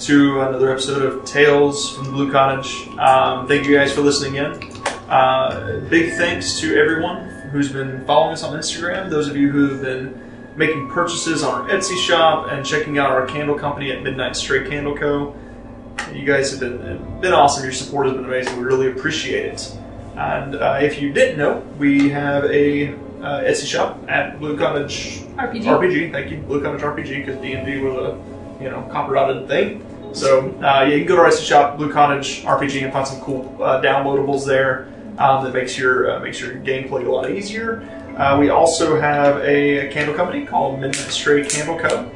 To another episode of Tales from the Blue Cottage. Um, thank you guys for listening in. Uh, big thanks to everyone who's been following us on Instagram. Those of you who have been making purchases on our Etsy shop and checking out our candle company at Midnight Stray Candle Co. You guys have been been awesome. Your support has been amazing. We really appreciate it. And uh, if you didn't know, we have a uh, Etsy shop at Blue Cottage RPG. RPG. Thank you, Blue Cottage RPG, because D and D was a you know copyrighted thing. So uh, yeah, you can go to Etsy shop, Blue Cottage RPG, and find some cool uh, downloadables there um, that makes your uh, makes your gameplay a lot easier. Uh, we also have a candle company called Midnight Stray Candle Co.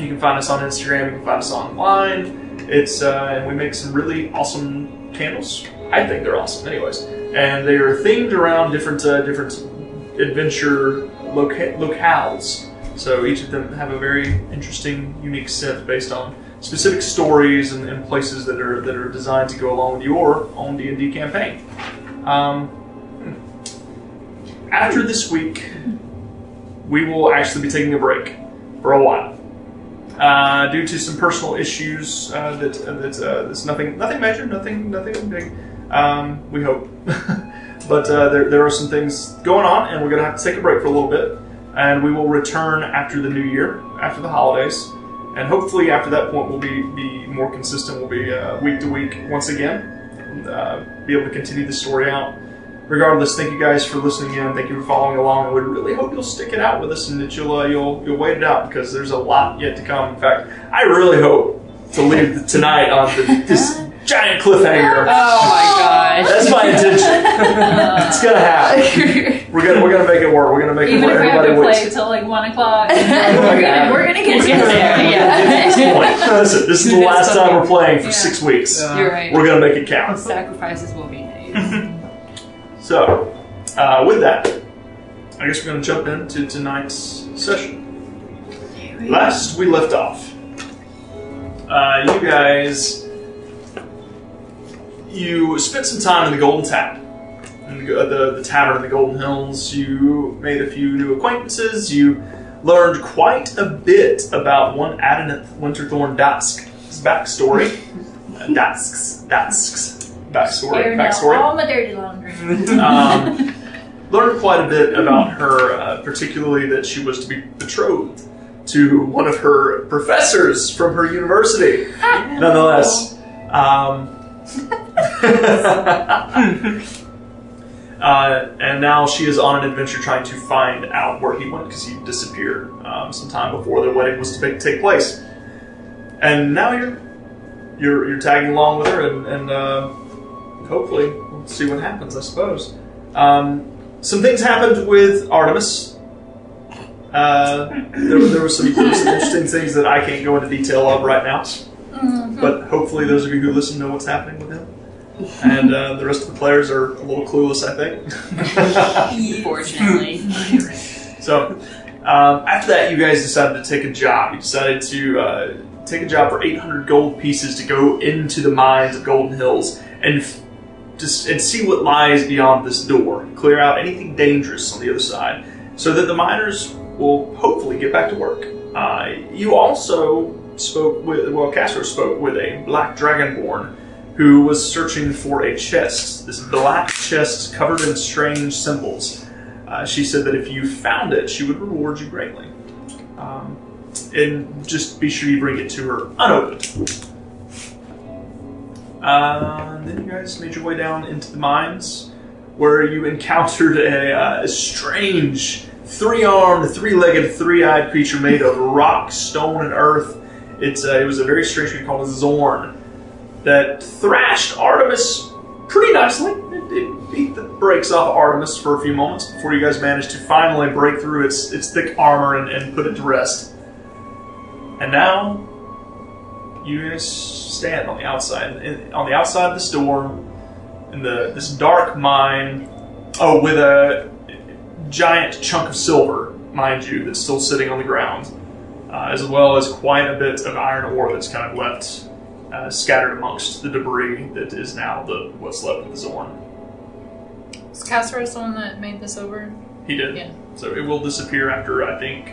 You can find us on Instagram. You can find us online. It's uh, and we make some really awesome candles. I think they're awesome, anyways. And they are themed around different uh, different adventure loca- locales. So each of them have a very interesting, unique scent based on specific stories and, and places that are that are designed to go along with your own D and D campaign. Um, after this week, we will actually be taking a break for a while. Uh, due to some personal issues uh, that uh, that uh, that's nothing nothing major, nothing nothing big. Um, we hope, but uh, there there are some things going on, and we're gonna have to take a break for a little bit, and we will return after the new year, after the holidays, and hopefully after that point we'll be be more consistent. We'll be uh, week to week once again, uh, be able to continue the story out. Regardless, thank you guys for listening in. Thank you for following along. We really hope you'll stick it out with us and that you'll uh, you'll you'll wait it out because there's a lot yet to come. In fact, I really hope to leave tonight on the, this giant cliffhanger. Oh my gosh. That's my intention. it's gonna happen. We're gonna we're gonna make it work. We're gonna make Even it if work. we have to Everybody play until like one o'clock. we're, gonna, we're gonna get We'll there, there. yeah. At this point, listen, this is the last time we're playing for Yeah. six weeks. You're right. We're gonna make it count. Sacrifices will be made. So, uh, with that, I guess we're going to jump into tonight's session. Last we left off, uh, you guys, you spent some time in the Golden Tap, in the, the, the tavern in the Golden Hills. You made a few new acquaintances. You learned quite a bit about one Adenith Winterthorn Dask's backstory. Uh, Dask's, Dask's backstory. Out backstory all my dirty laundry. um, learned quite a bit about her, uh, particularly that she was to be betrothed to one of her professors from her university. Nonetheless, um, uh, and now she is on an adventure trying to find out where he went because he disappeared um, some time before the wedding was to take, take place. And now you're you're you're tagging along with her, and, and uh, hopefully we'll see what happens. I suppose. Um, some things happened with Artemis. Uh, there, there, some, there were some interesting things that I can't go into detail of right now, but hopefully those of you who listen know what's happening with him. And uh, the rest of the players are a little clueless, I think. Fortunately. So, um, after that, you guys decided to take a job. You decided to uh, take a job for 800 gold pieces to go into the mines of Golden Hills and f- just and see what lies beyond this door. Clear out anything dangerous on the other side, so that the miners will hopefully get back to work. Uh, you also spoke with well, Castro spoke with a black dragonborn who was searching for a chest. This black chest covered in strange symbols. Uh, she said that if you found it, she would reward you greatly. Um, and just be sure you bring it to her unopened. Uh, then you guys made your way down into the mines, where you encountered a, uh, a strange, three-armed, three-legged, three-eyed creature made of rock, stone, and earth. It's uh, it was a very strange creature called a Xorn that thrashed Artemis pretty nicely. It, it beat the brakes off Artemis for a few moments before you guys managed to finally break through its its thick armor and, and put it to rest. And now you guys stand on the outside, in, on the outside of the store, in the this dark mine. Oh, with a giant chunk of silver, mind you, that's still sitting on the ground, uh, as well as quite a bit of iron ore that's kind of left uh, scattered amongst the debris that is now the what's left of the Xorn. Is Casper the one that made this over? He did. Yeah. So it will disappear after I think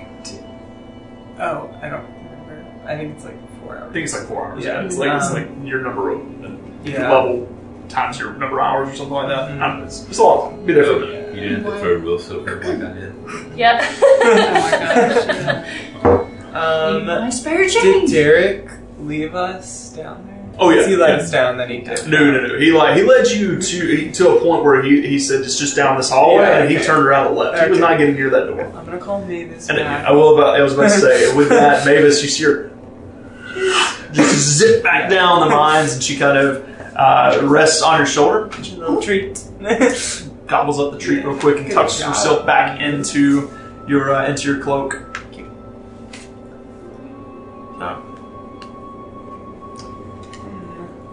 Oh, I don't remember. I think it's like four hours. I hours. think it's like four hours. Yeah. Yeah, it's like it's Um, like your number of Yeah. level times your number of hours or something like that. Mhm. I don't know, it's, it's a lot. Be there for a minute. You didn't have to throw real silver like I did. Yeah. oh my Um, my spare did. Derek leave us down there? Oh, yeah. He let Yeah. us down, then he did. No, no, no. He like he led you to he, to a point where he, he said it's just down this hallway, Yeah, and he turned around and left. He was not getting near that door. I'm gonna call Mavis And back. I will about I was about to say with that Mavis, you see her just zip back down the mines, and she kind of uh, rests on your shoulder, A little treat. gobbles up the treat real quick, and Good tucks job. herself back into your uh, into your cloak.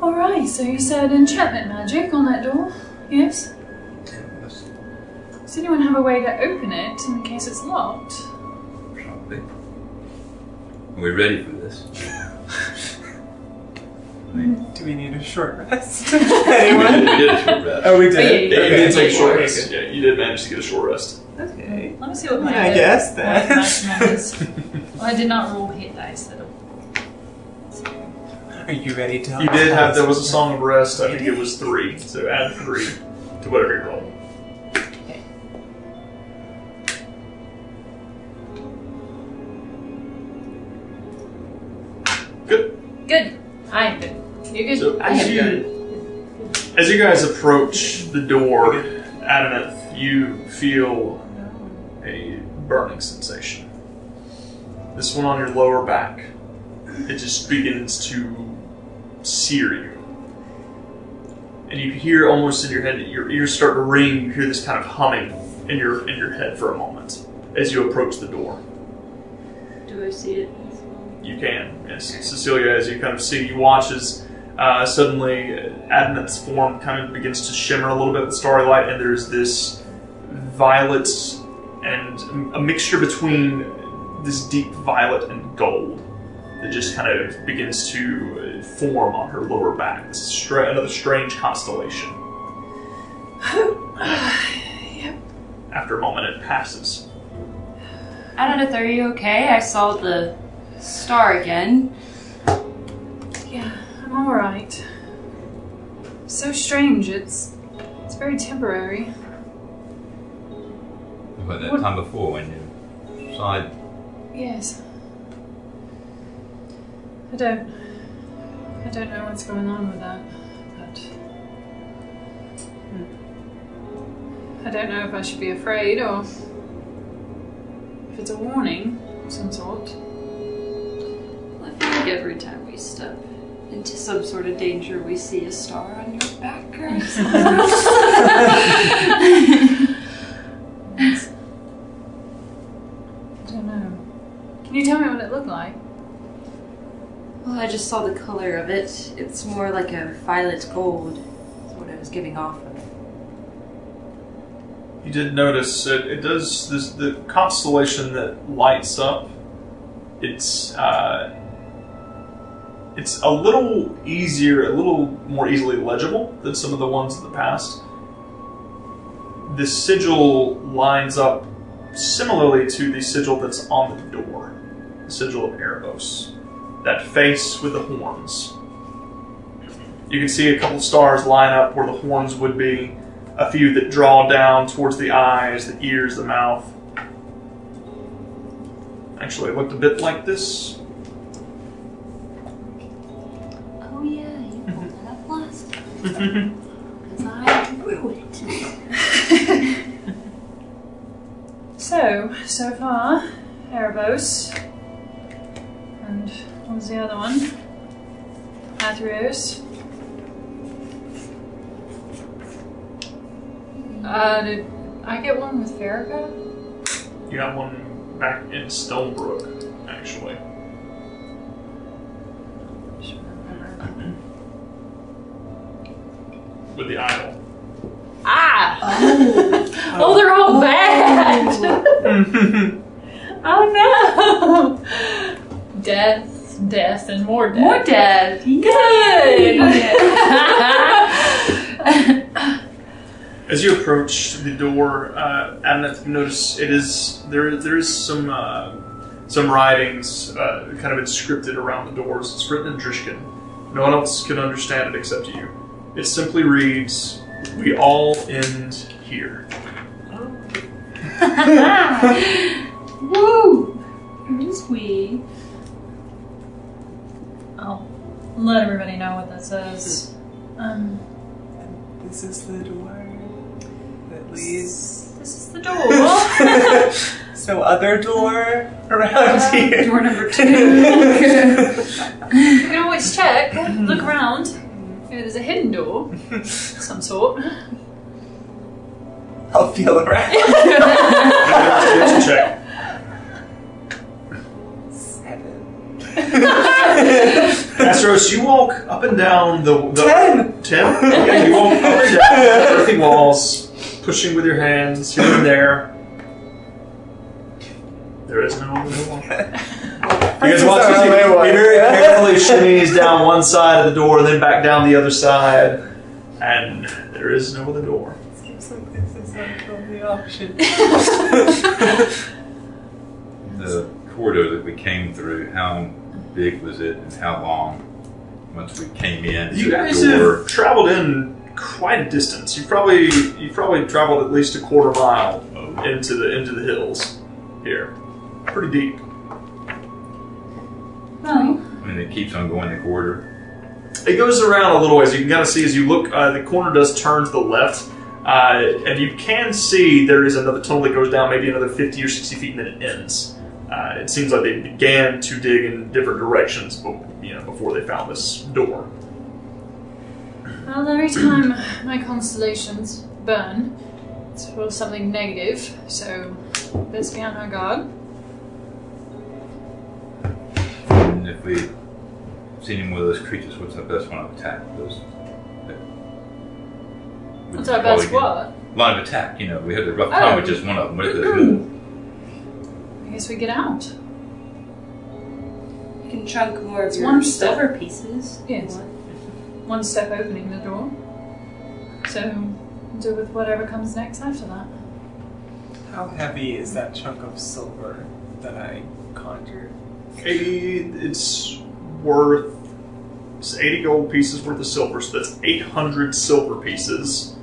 Alright, so you said enchantment magic on that door? Yes? Does anyone have a way to open it in case it's locked? Probably. Are we ready for this? Do we need a short rest? Anyone? we did a short rest. Oh, we did. yeah, oh, you Okay. did take a short rest. Yeah, you did manage to get a short rest. Okay. Let me see what Yeah, my I guess my then. Well, I did not roll hit dice. That'll... Are you ready to? You did have there was a song of rest. I think it was three, so add three to whatever you roll. Good. Good. I'm good. You good? So I as am you good. as you guys approach the door, Adamant, you feel a burning sensation. This one on your lower back. It just begins to sear you. And you hear almost in your head, your ears start to ring, you hear this kind of humming in your in your head for a moment as you approach the door. Do I see it as well? You can, yes. Cecilia, as you kind of see, you watch as uh, suddenly Adamant's form kind of begins to shimmer a little bit with starry light, and there's this violet and a mixture between this deep violet and gold that just kind of begins to uh, form on her lower back. This is stra- another strange constellation. yep. After a moment, it passes. Adonith, are you okay? I saw the star again. Yeah, I'm alright. So strange. It's it's very temporary. About that What- time before when you saw Yes. I don't. I don't know what's going on with that, but. hmm. I don't know if I should be afraid or. if it's a warning of some sort. I feel like every time we step into some sort of danger, we see a star on your back or something. I don't know. Can you tell me what it looked like? Well, I just saw the color of it. It's more like a violet gold. Is what I was giving off of. You did notice it, it does this the constellation that lights up. It's uh, it's a little easier, a little more easily legible than some of the ones in the past. The sigil lines up similarly to the sigil that's on the door, the sigil of Erebos, that face with the horns. You can see a couple stars line up where the horns would be a few that draw down towards the eyes, the ears, the mouth. Actually, it looked a bit like this. Oh yeah, you pulled that up last time. Because I drew it. So, so far, Erebos. And what was the other one? Athreos. Uh, did I get one with Farrakhan? You got one back in Stonebrook, actually. With the idol. Ah! Oh, they're all bad! oh no! Death, death, and more death. More death. Good! As you approach the door, uh, Adneth, you notice it is there. There is some uh, some writings uh, kind of inscripted around the doors. It's written in Drishkin. No one else can understand it except you. It simply reads, "We all end here." Woo! Who's we? I'll let everybody know what this is. Um, This is the door that leads. this is the door. So other door around here. Door number two. you can always check, look around. Maybe there's a hidden door, of some sort. I'll feel around. Let's check. Seven. Astros, you walk up and down the, the Ten. Ten? Okay, you walk up and down earthy walls, pushing with your hands here and there. There is no other door. You guys watch this. He, he very carefully shimmies down one side of the door and then back down the other side, and there is no other door. Seems like this is like the option. The corridor that we came through, how big was it and how long once we came in? You guys door? have traveled in quite a distance. You probably you probably traveled at least a quarter mile into the into the hills here. Pretty deep. Well, I mean, it keeps on going the corridor. It goes around a little ways. You can kind of see as you look. Uh, the corner does turn to the left, uh, and you can see there is another tunnel that goes down, maybe another fifty or sixty feet, and then it ends. Uh, it seems like they began to dig in different directions, but you know, before they found this door. well, every time my constellations burn, it's for something negative, so let's be on our guard. And if we see any more of those creatures, what's our best one of attack? Those. that- What's our best get- what? Line of attack. You know, we had a rough Oh. time with just one of them. What if there's I guess we get out. You can chunk more of your one step. silver pieces. Yes. One step opening the door. So do with whatever comes next after that. How heavy is that chunk of silver that I conjured? Eighty. It's worth. It's eighty gold pieces worth of silver, so that's eight hundred silver pieces.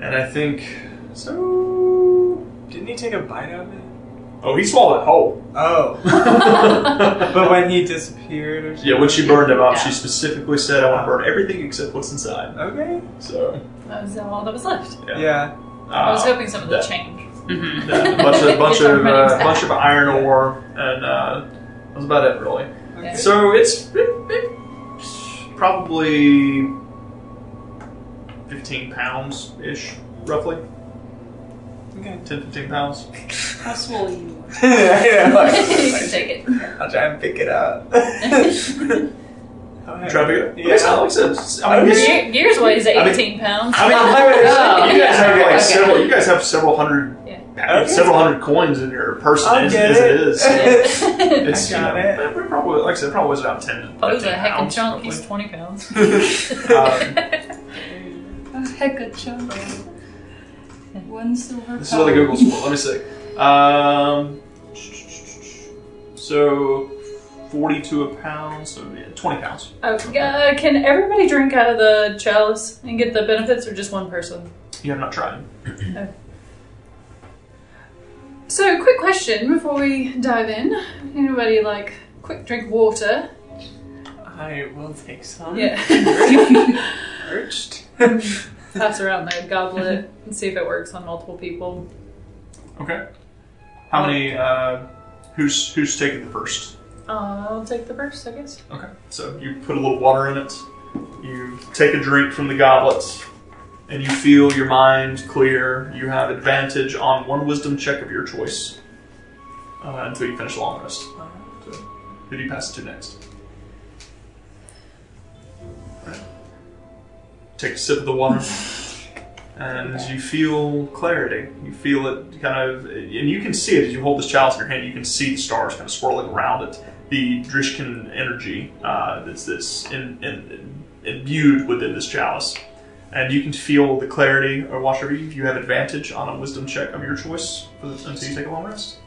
And I think so. Didn't he take a bite out of it? Oh, he swallowed it whole. Oh. but but when he disappeared or something? Yeah, when she burned him up, Yeah. she specifically said, "I want to burn everything except what's inside." Okay. So, That was all that was left. yeah, Yeah. I was Uh, hoping some of the that- change. yeah, a bunch of bunch of uh, bunch of iron ore, and uh, that's about it, really. Yeah. So it's it, it's probably fifteen pounds ish, roughly Okay. 10, 15 pounds. How swole you are. I know. you can take it. I'll try and pick it up. How Try to figure it. Yeah. Like I said, it's- I mean, it's- Gear, gears weighs I mean- 18 pounds. I mean, Oh, you guys have like okay. several. You guys have several hundred, Yeah. Okay. several hundred coins in your person I'll as, get as it it. is. It's I got you know, it. we're Probably, like I said, probably weighs around ten. to Pose a 15 heckin' pounds, chunk, roughly. he's 20 pounds. Um, A heck of a chunk. One silver This is what the Google's for. Let me see. Um, so forty-two a pound. So yeah, twenty pounds. Oh, uh, can everybody drink out of the chalice and get the benefits, or just one person? You have not tried. So, quick question before we dive in. Anybody like quick drink water? I will take some. Yeah. Perched. Pass around the goblet and see if it works on multiple people. Okay. How many? Uh, who's who's taking the first? I'll take the first, I guess. Okay. So you put a little water in it. You take a drink from the goblet, and you feel your mind clear. You have advantage on one wisdom check of your choice uh, until you finish the long rest. So, who do you pass it to next? Take a sip of the water, and you feel clarity. You feel it kind of, and you can see it as you hold this chalice in your hand. You can see the stars kind of swirling around it. The Drishkin energy uh, that's this in, in, imbued within this chalice, and you can feel the clarity. Or watch over you. You have advantage on a wisdom check of your choice for the, until you take a long rest.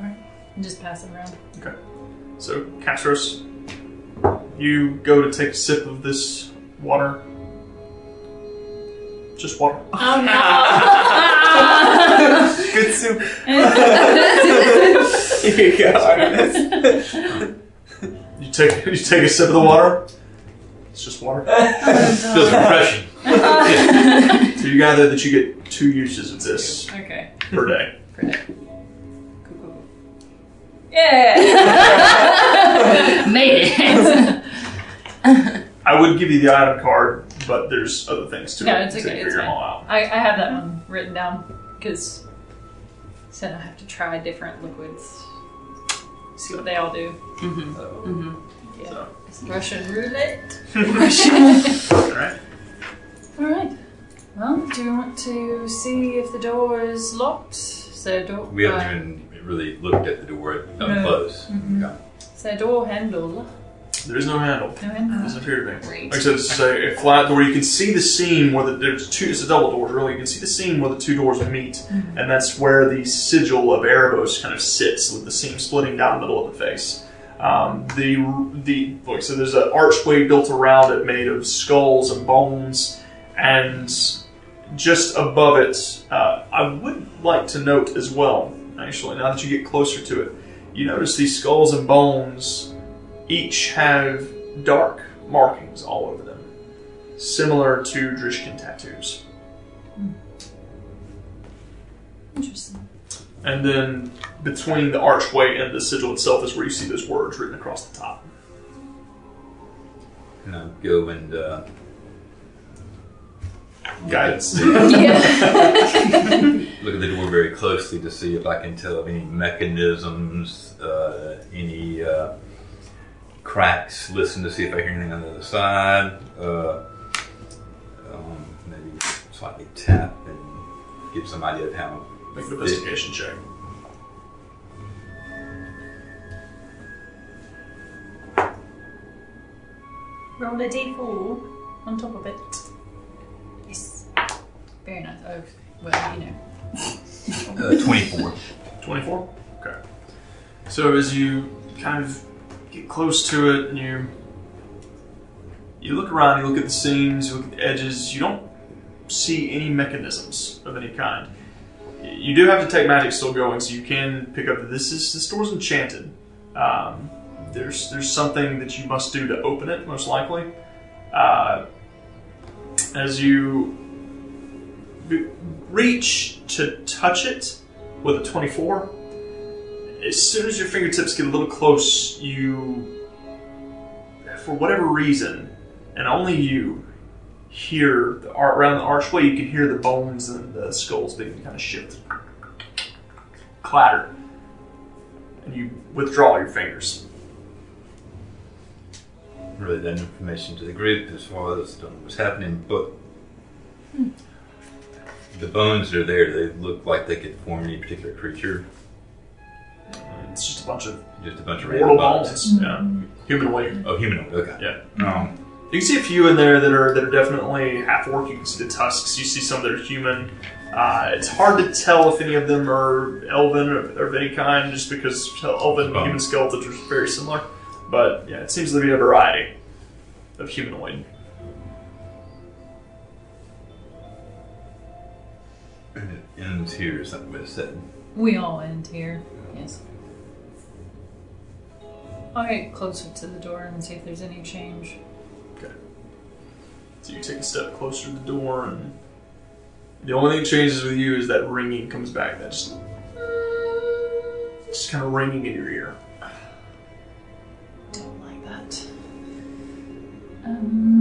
All right, and just pass it around. Okay. So, Castros, you go to take a sip of this water. Just water. Oh no! Good soup. Here you go, Artemis. You take you take a sip of the water. It's just water. Feels refreshing. So you gather that you get two uses of this okay. per day. Yeah! Made it. I would give you the item card, but there's other things to No, it it's to okay, figure it's them fine. all out. I, I have that one written down because said I have to try different liquids. See what they all do. Mm-hmm. Yeah. So, Russian roulette. all right. Alright. Well, do you want to see if the door is locked? Is there a door? We uh, haven't even really looked at the door up No. close. Okay. Is there a door handle? There is no handle. No handle. Doesn't appear to be. Great. Like I said, it's a, a flat door. You can see the seam where the, there's two. It's a double door, really. You can see the seam where the two doors meet, Mm-hmm. and that's where the sigil of Erebos kind of sits, with the seam splitting down the middle of the face. Um, the the like so, there's an archway built around it, made of skulls and bones, and just above it, uh, I would like to note as well. Actually, now that you get closer to it, you notice these skulls and bones each have dark markings all over them, similar to Drishkin tattoos. Interesting. And then between the archway and the sigil itself is where you see those words written across the top. And I'll go and uh, Guidance. Yeah. look at the door very closely to see if I can tell of any mechanisms, uh, any uh, cracks. Listen to see if I hear anything on the other side. Uh, um, maybe slightly tap and give some idea of how. Make an investigation check. Roll a d4 on top of it. Yes. Very nice. Oh, well, you know. Uh, Twenty-four. 24? Okay. So as you kind of get close to it and you you look around, you look at the seams, you look at the edges, you don't see any mechanisms of any kind. You do have to take magic still going, so you can pick up this is this door's enchanted. Um, there's there's something that you must do to open it, most likely. Uh, as you reach to touch it with a 24, as soon as your fingertips get a little close, you, for whatever reason, and only you, hear the around the archway. You can hear the bones and the skulls being kind of shift, clatter, and you withdraw your fingers. Really, that information to the group as far as don't know what's happening, but hmm. the bones are there, they look like they could form any particular creature. It's just a bunch of Just a bunch of mortal random bones. bones. Yeah, humanoid. Oh, humanoid. Okay. Yeah. Um, You can see a few in there that are that are definitely half orc. You can see the tusks. You see some that are human. Uh, it's hard to tell if any of them are elven or, or of any kind, just because elven and Oh. human skeletons are very similar. But yeah, it seems to be a variety of humanoid. and it ends here, is that what it said? We all end here. Yes. I'll get closer to the door and see if there's any change. Okay. So you take a step closer to the door, and the only thing that changes with you is that ringing comes back. That's just, just kind of ringing in your ear. Don't like that. Um,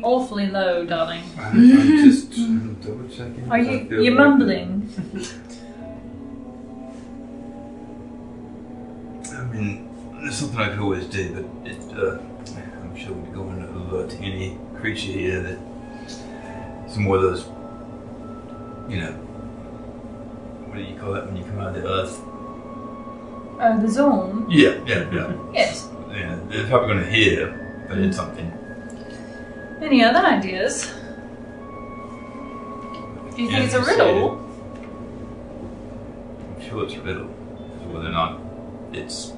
Talking awfully low, darling. I'm, I'm just double checking. Are I you feel you like- mumbling? I mean, there's something I could always do, but it, uh, I'm sure we'd go into over to any creature here that some more of those, you know, what do you call that when you come out of the earth? Oh, the zone. Yeah, yeah, yeah. Yes. yeah. They're probably going to hear if I did something. Any other ideas? Do you think it's a riddle? I'm sure it's a riddle. Whether or not it's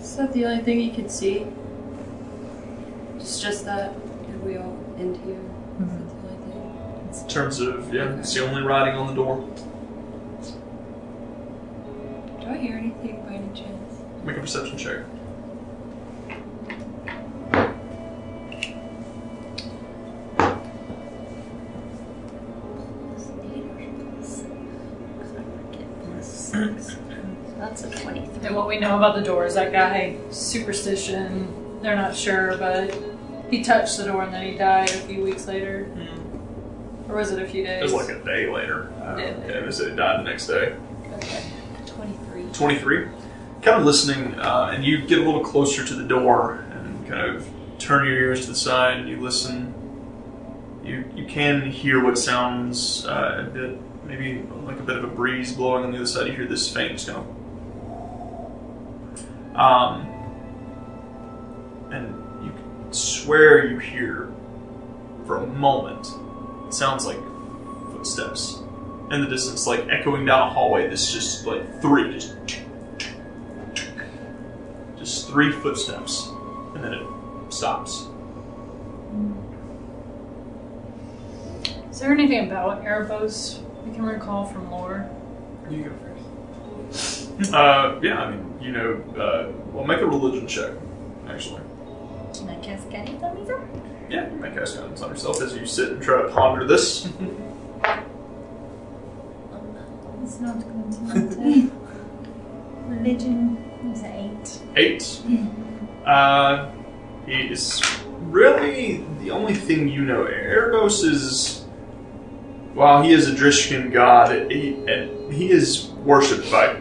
Is that the only thing you can see? It's just that and we all end here. Is that the only thing? In terms of, yeah, it's the only writing on the door. Do I hear anything by any chance? Make a perception check. Know about the doors. that guy, superstition, they're not sure, but he touched the door and then he died a few weeks later. Or was it a few days? It was like a day later. Uh, Day yeah, later. they said he died the next day. Okay. 23. 23. Kind of listening, uh, and you get a little closer to the door and kind of turn your ears to the side and you listen. You, you can hear what sounds uh, a bit, maybe like a bit of a breeze blowing on the other side. You hear this faint just kind of. Um, and you can swear you hear for a moment, it sounds like footsteps in the distance, like echoing down a hallway. This is just like three, just just three footsteps, and then it stops. Is there anything about Erebos we can recall from lore? You go first. Uh, yeah, I mean, you know, uh, well, make a religion check, actually. Can I cast guidance on these? Yeah, you make cast guidance on yourself as you sit and try to ponder this. It's not going to matter. Religion is an eight. Eight. Uh, he is really the only thing you know. Erebos is, while he is a Drishkin god, he, and he is worshipped by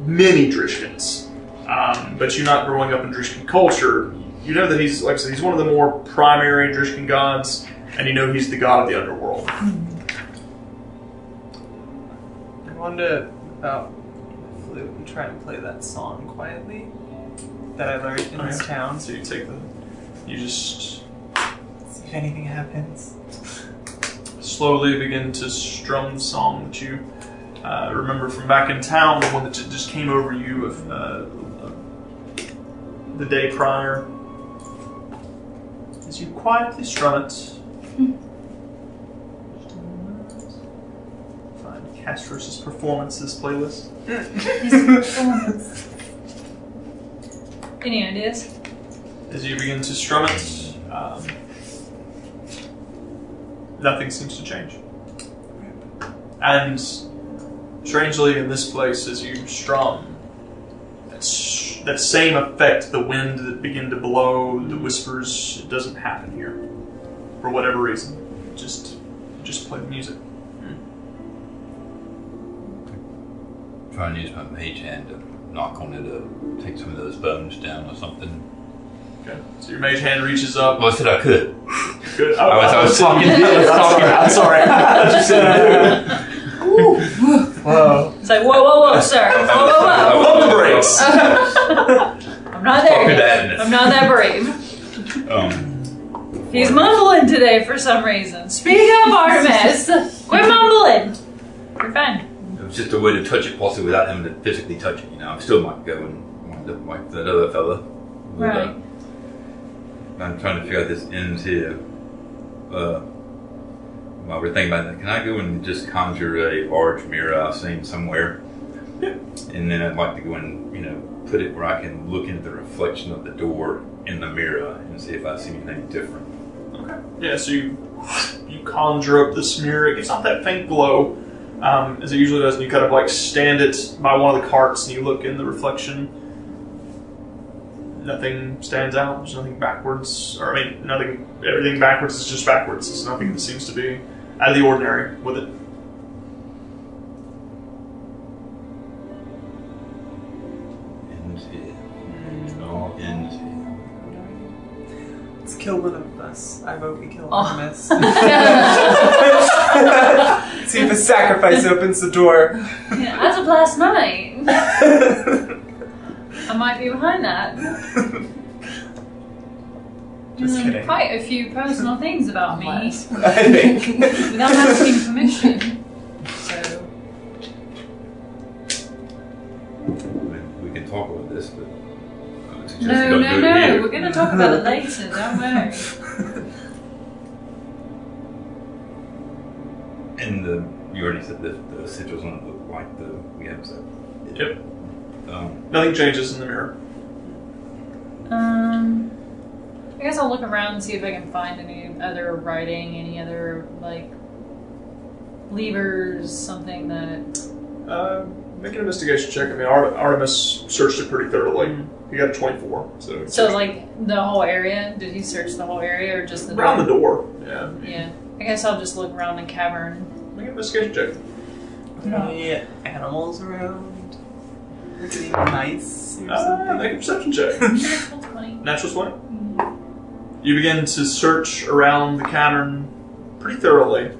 many Drishkins. Um, but you're not growing up in Drishkin culture. You know that he's, like I said, he's one of the more primary Drishkin gods, and you know he's the god of the underworld. I wanted to out the flute and try and play that song quietly that I learned in this town. So you take the, you just See if anything happens. slowly begin to strum the song that you uh, remember from back in town, the one that ju- just came over you of, uh, uh, the day prior. As you quietly strum it. Find Castros' performances playlist. Any ideas? As you begin to strum it, um, nothing seems to change. And strangely, in this place, as you strum, that, sh- that same effect, the wind that begin to blow, the whispers, it doesn't happen here. For whatever reason. Just, just play the music. Hmm. Try and use my mage hand to knock on it to take some of those bones down or something. Okay. So your mage hand reaches up. Well, I said I could. Good. I was- I was talking to you. I'm sorry. I'm sorry. I thought you said Whoa. It's like, whoa, whoa, whoa, sir. Whoa, whoa, whoa. Pump the brakes. I'm not there yet. I'm not that brave. Um, He's mumbling today for some reason. Speak up, Artemis. Quit mumbling. You're fine. it was just a way to touch it, possibly without having to physically touch it. You know, I still might go and wind up like that other fella. But, uh, Right. I'm trying to figure out this ends here. Uh, while we're thinking about that, can I go and just conjure a large mirror I've seen somewhere? Yeah. And then I'd like to go and, you know, put it where I can look into the reflection of the door in the mirror and see if I see anything different. Okay. Yeah, so you you conjure up this mirror. It gives off that faint glow, um, as it usually does, and you kind of like stand it by one of the carts, and you look in the reflection. Nothing stands out. There's nothing backwards, or I mean, nothing. Everything backwards is just backwards. There's nothing that seems to be out of the ordinary with it. Ends here. Hmm, it all ends here. Let's kill one of us. I vote we kill Oh. Artemis. See if a sacrifice opens the door. Yeah, as of last night, I might be behind that. Just Mm, kidding. Quite a few personal things about me I think. without asking permission. So, I mean, we can talk about this, but I no, no, no. We're going to talk about it later. Don't worry. And the you already said that the sigils don't look like the we have so. Yep. Um, Nothing changes in the mirror. Um, I guess I'll look around and see if I can find any other writing, any other like levers, something that. Uh, make an investigation check. I mean, Ar- Artemis searched it pretty thoroughly. He got a 24. So, So like the whole area. Did he search the whole area or just the around the door? door. Yeah. Yeah. I guess I'll just look around the cavern. Make an investigation check. Any animals around? Is it even nice or Uh, something? make a perception check. Natural 20. Natural 20. You begin to search around the cavern pretty thoroughly.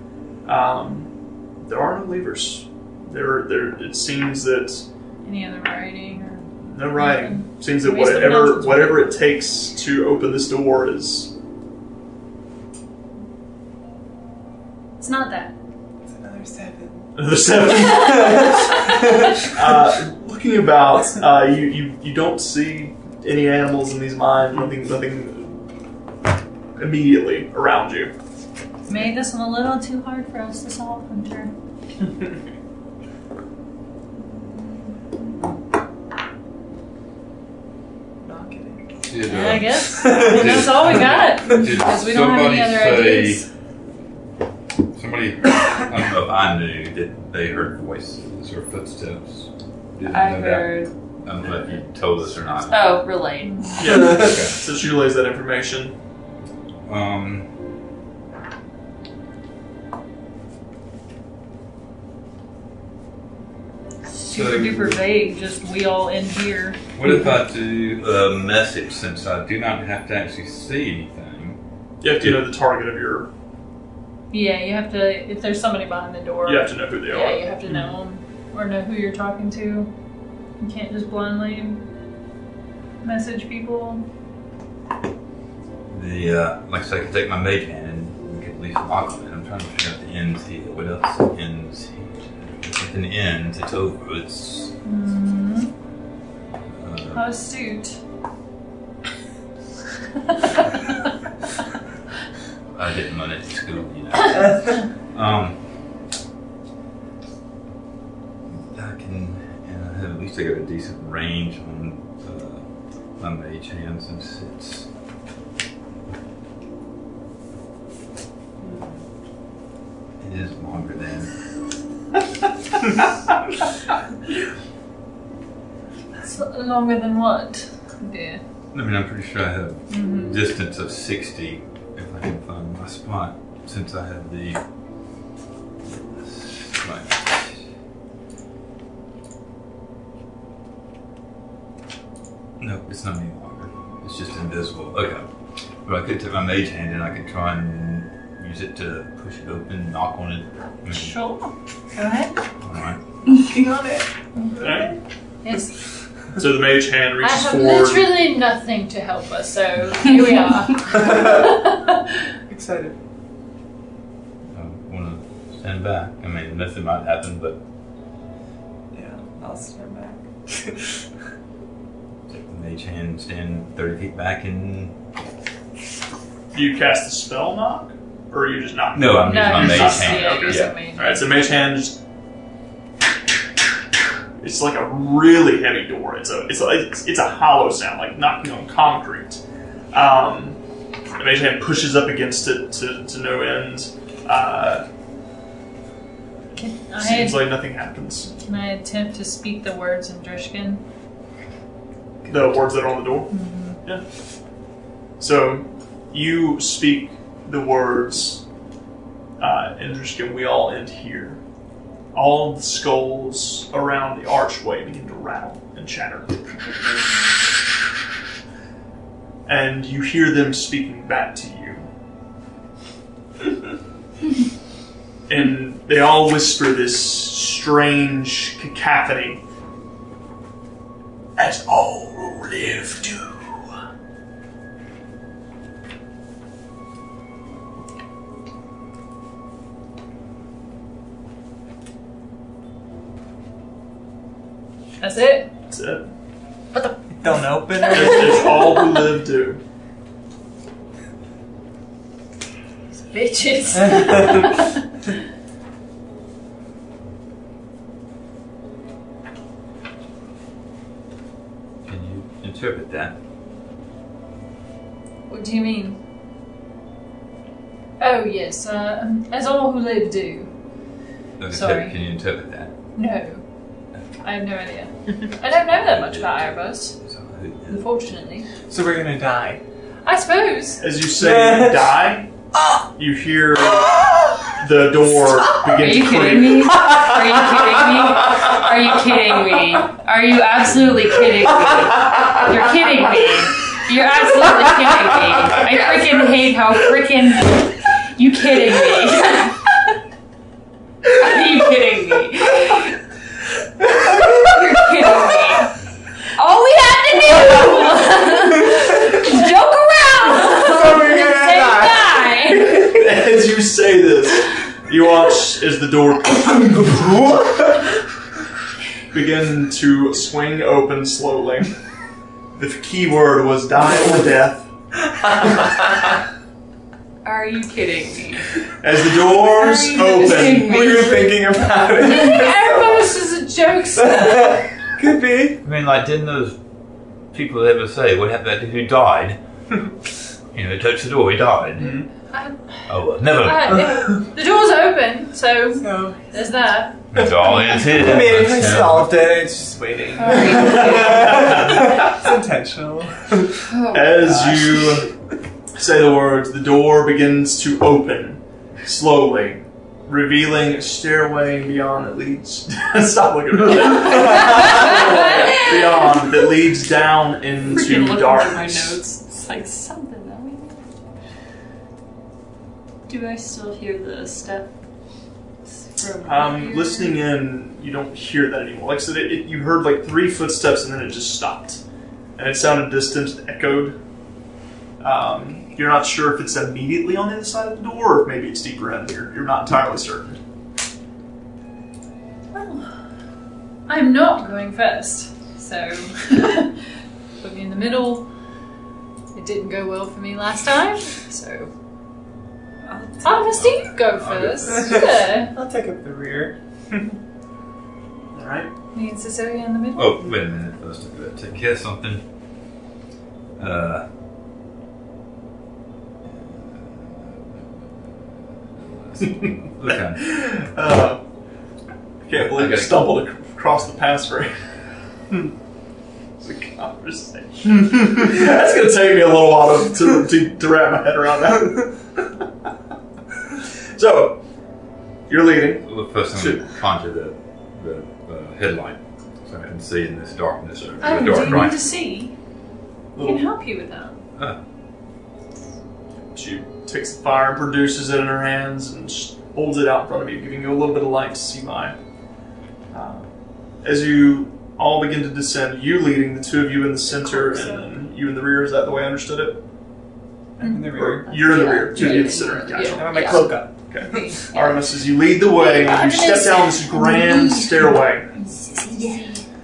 Um, there are no levers. There, there. It seems that Any other writing or no writing. Seems that Waste whatever whatever it takes to open this door is it's not that. It's another seven. the seven. uh, looking about, uh, you, you you don't see any animals in these mines. Nothing nothing immediately around you. Made this one a little too hard for us to solve, Hunter. Not kidding. did, Yeah, I uh, guess. And that's all we got. Because we don't have any other somebody ideas. Somebody, I don't know if I knew that they heard voices or footsteps. Did I know heard. That? I don't know if you told us or not. Oh, relate. Yeah. Okay. so she relays that information. Um, Super duper vague, just we all in here. what if I do a message since I do not have to actually see anything? You have to know the target of your. Yeah, you have to, if there's somebody behind the door, You have to know who they yeah, are. you have to know them or know who you're talking to. You can't just blindly message people. The uh, like I said, I can take my mage hand and we could at least lock on it. I'm trying to figure out the ends here. What else ends here? If an ends, it's over. It's Mm-hmm. uh, astute. I didn't learn it in school, you know. Um, I can, and I have at least I got a decent range on uh, my mage hands since it's. It is longer than. It's longer than what? Yeah. I mean, I'm pretty sure I have Mm-hmm. distance of 60 if I can find my spot since I have the. Right. No, it's not any longer. It's just invisible. Okay. But I could take my mage hand and I could try and use it to push it open, knock on it. I Sure. Go ahead. Alright. You got it. Alright. Yes. So the mage hand reaches I reaches have forward. literally nothing to help us, so here we are. Excited. I want to stand back. I mean, nothing might happen, but Yeah, I'll stand back. take the mage hand, stand 30 feet back and. Do you cast the spell knock? Or are you just knocking? No, I'm no, using my it's mage just, hand. yeah, okay. use Yeah. mage. Alright, so mage hand just. It's like a really heavy door. It's a it's a it's, it's a hollow sound, like knocking on concrete. Um, the mage hand pushes up against it to, to no end. Uh, Can I, seems like nothing happens. can I attempt to speak the words in Drishkin? The words that are on the door. Mm-hmm. Yeah. So you speak the words, uh, in Drishkin, we all end here. All the skulls around the archway begin to rattle and chatter. And you hear them speaking back to you. and they all whisper this strange cacophony. As all who live do. That's it. That's it. What the? Don't open As, it. as all who live do. Bitches. Can you interpret that? what do you mean? Oh yes, uh, as all who live do. Okay, Sorry. Can you interpret that? No, I have no idea. I don't know that much about Erebus, So, unfortunately. so we're gonna die. I suppose. As you say die, you hear the door Are begin you to kidding creak. me? Are you kidding me? Are you kidding me? Are you absolutely kidding me? You're kidding me. You're absolutely kidding me. I freaking hate how freaking. You kidding me? Are you kidding me? You're kidding me. All we have to do is joke around. Say die. As you say this, you watch as the door begin to swing open slowly. The key word was die or death. Are you kidding me? As the doors Are you kidding open, me? We were thinking about it. Erebus is a jokester. Could be. I mean, like, didn't those people ever say what happened to who died? you know, touched the door, he died. I- Oh, well, never. Uh, the door's open, so So, there's that. That's all it is. I mean, we Yeah. solved it. It's just waiting. Are you kidding it's intentional. Oh, as gosh. you say the words, the door begins to open slowly, revealing a stairway beyond that leads. Stop looking at that. beyond that leads down freaking into looking through my notes. It's like something that we. Do I still hear the step? From Um, here? listening in, you don't hear that anymore. Like I said, it, it, you heard like three footsteps and then it just stopped, and it sounded distant, echoed. Um, you're not sure if it's immediately on the other side of the door or if maybe it's deeper in. You're, you're not entirely certain. Well, I'm not going first, so put me in the middle. It didn't go well for me last time, so I'll take- I'll have Steve go first. Yeah. I'll take up the rear. All right. Me and Cecilia in the middle. Oh, wait a minute. First, I've got to take care of something. Uh. okay. Uh, I can't believe I you gotta- stumbled ac- across the password. it's a conversation. That's going to take me a little while to, to, to, to wrap my head around that. so, you're leading. Well, first I'm to conjure the, the uh, headlight so I can see in this darkness. Or Oh, do dark, you right? need to see? I can help you with that. Ah, She takes the fire and produces it in her hands and holds it out in front of you, giving you a little bit of light to see by. Uh, as you all begin to descend, you leading, the two of you in the center, and then you in the rear. Is that the way I understood it? I'm in the Or rear. you're in the Yeah, rear, two of you in the yeah, center. yeah. Gotcha. I have my Yeah. cloak up. Okay. Artemis, as you lead the way, you step down this grand stairway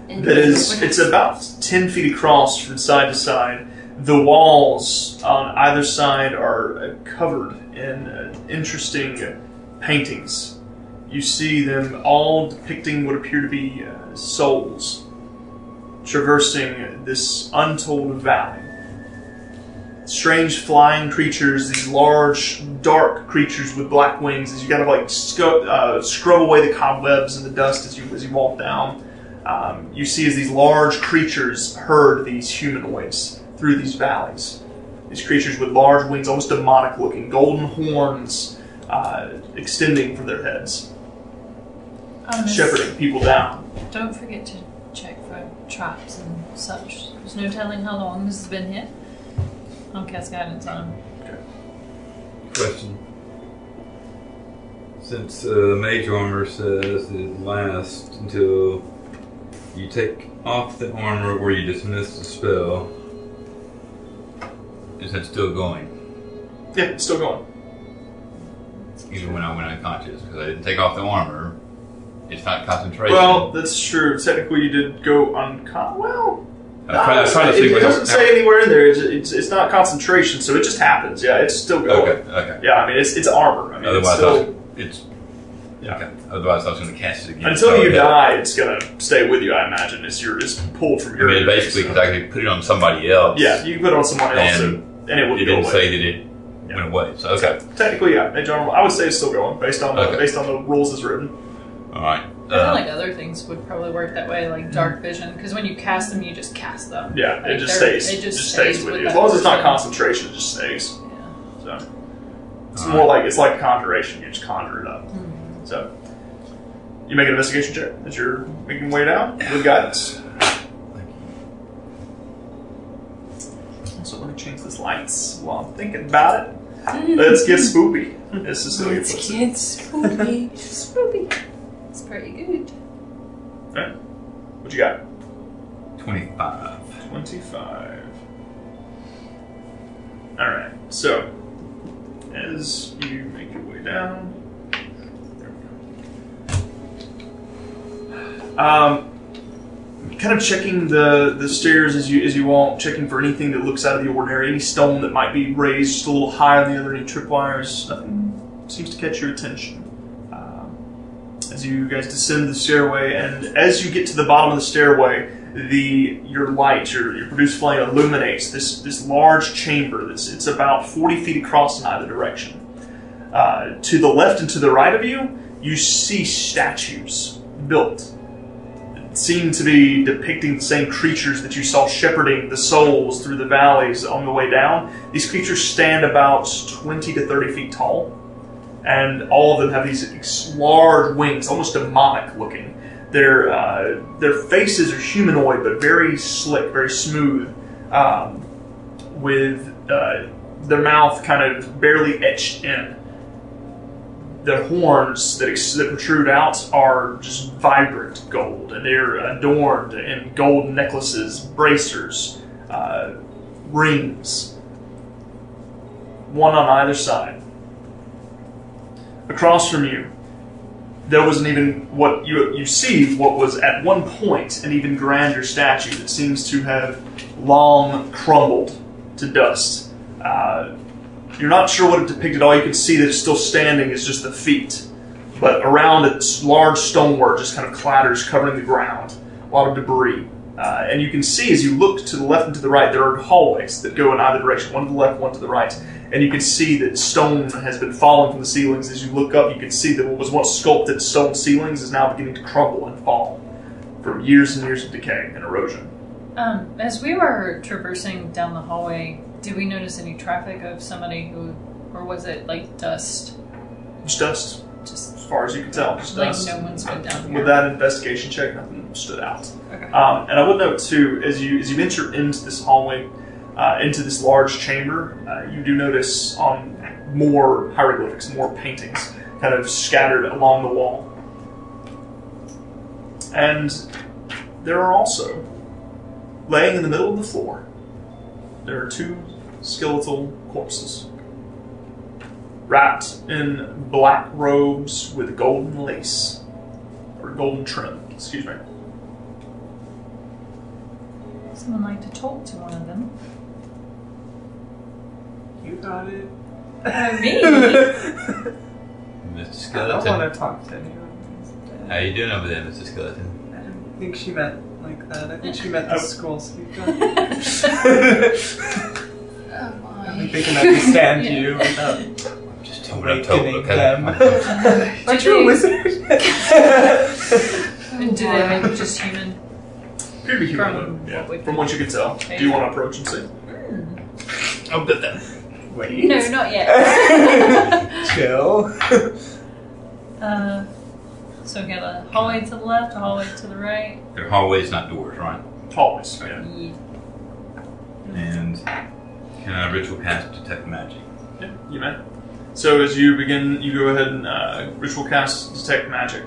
that is it's about 10 feet across from side to side the walls on either side are uh, covered in uh, interesting paintings. You see them all depicting what appear to be uh, souls traversing this untold valley. Strange flying creatures these large dark creatures with black wings as you kind of like uh, scrub away the cobwebs and the dust as you as you walk down. Um, you see as these large creatures herd these humanoids through these valleys. These creatures with large wings, almost demonic looking, golden horns uh, extending from their heads, Um, shepherding people down. Don't forget to check for traps and such. There's no telling how long this has been here. I'll cast guidance on him. question. Since uh, mage armor says it lasts until you take off the armor or you dismiss the spell, is that still going? Yeah, it's still going. Even when I went unconscious, because I didn't take off the armor, it's not concentration. Well, that's true. Technically, you did go uncon. Well, I I was trying to it, it doesn't say anywhere in there. It's, it's, it's not concentration, so it just happens. Yeah, it's still going. Okay, okay. Yeah, I mean it's it's armor. I mean, Otherwise, it's still, it's Yeah. Okay. Otherwise, I was going to cast it again. until So, you die, it's gonna stay with you. I imagine it's your it's pulled from your. I your. mean, basically, because I could put it on somebody else. yeah, you can put it on someone else, And and, and it would It go didn't away. say that it Yeah. went away. So okay. Technically, yeah, Mage armor. I would say it's still going based on the, Okay. based on the rules as written. All right. I feel Uh, like other things would probably work that way, like dark vision, because when you cast them, you just cast them. Yeah, it just stays. It just, stays, with you. As long as it's not concentration, it just stays. Yeah. So it's All more right. like it's like conjuration. You just conjure it up. So you make an investigation check as you're making your way down with guidance. So let me change this lights while I'm thinking about it. Let's get spoopy. As Cecilia puts it. It's spooky. Spoopy. It's pretty good. Alright. What you got? Twenty-five. 25. Alright, so as you make your way down. There we go. Um, kind of checking the, the stairs as you as you walk, checking for anything that looks out of the ordinary, any stone that might be raised just a little higher than the other, any tripwires. Nothing seems to catch your attention. Um, as you guys descend the stairway, and as you get to the bottom of the stairway, the your light, your, your produced flame illuminates this this large chamber that's it's about 40 feet across in either direction. Uh, to the left and to the right of you, you see statues built. that Seem to be depicting the same creatures that you saw shepherding the souls through the valleys on the way down. These creatures stand about 20 to 30 feet tall, and all of them have these large wings, almost demonic looking. Their uh, their faces are humanoid, but very slick, very smooth, um, with uh, their mouth kind of barely etched in. The horns that, ex- that protrude out are just vibrant gold, and they're adorned in gold necklaces, bracers, uh, rings, one on either side. Across from you, there wasn't even what you you see what was at one point an even grander statue that seems to have long crumbled to dust. Uh, you're not sure what it depicted. All you can see that it's still standing is just the feet, but around its large stonework just kind of clatters, covering the ground. A lot of debris. Uh, and you can see as you look to the left and to the right, there are hallways that go in either direction, one to the left, one to the right. And you can see that stone has been falling from the ceilings. As you look up, you can see that what was once sculpted stone ceilings is now beginning to crumble and fall from years and years of decay and erosion. Um, as we were traversing down the hallway, did we notice any traffic of somebody who, or was it like dust? Just dust, Just as far as you can tell. Just like dust. no one's been down here. With that investigation check, nothing stood out. Okay. Um, and I would note too, as you as you enter into this hallway, uh, into this large chamber, uh, you do notice on more hieroglyphics, more paintings, kind of scattered along the wall. And there are also, laying in the middle of the floor, there are two skeletal corpses, wrapped in black robes with golden lace or golden trim. Excuse me. Someone like to talk to one of them. You got it. Uh, me? Mr. Skeleton. I don't Skeleton. want to talk to anyone. How you doing over there, Mr. Skeleton? I didn't think she meant like that. I think she meant Oh. the school speaker. Oh my. I'm thinking I can understand Yeah. you without Just tell me I'm told, awakening okay? them. Aren't you a wizard? And do they look just human? Appear to be human, From yeah, what from what you can tell. Do you want to approach and see? Oh, good then. Wait. No, not yet. Chill. uh, so we got a hallway to the left, a hallway to the right. They're hallways, not doors, right? Hallways, yeah. Yeah. And can I ritual cast detect magic? yeah. You may. So as you begin, you go ahead and uh, ritual cast detect magic.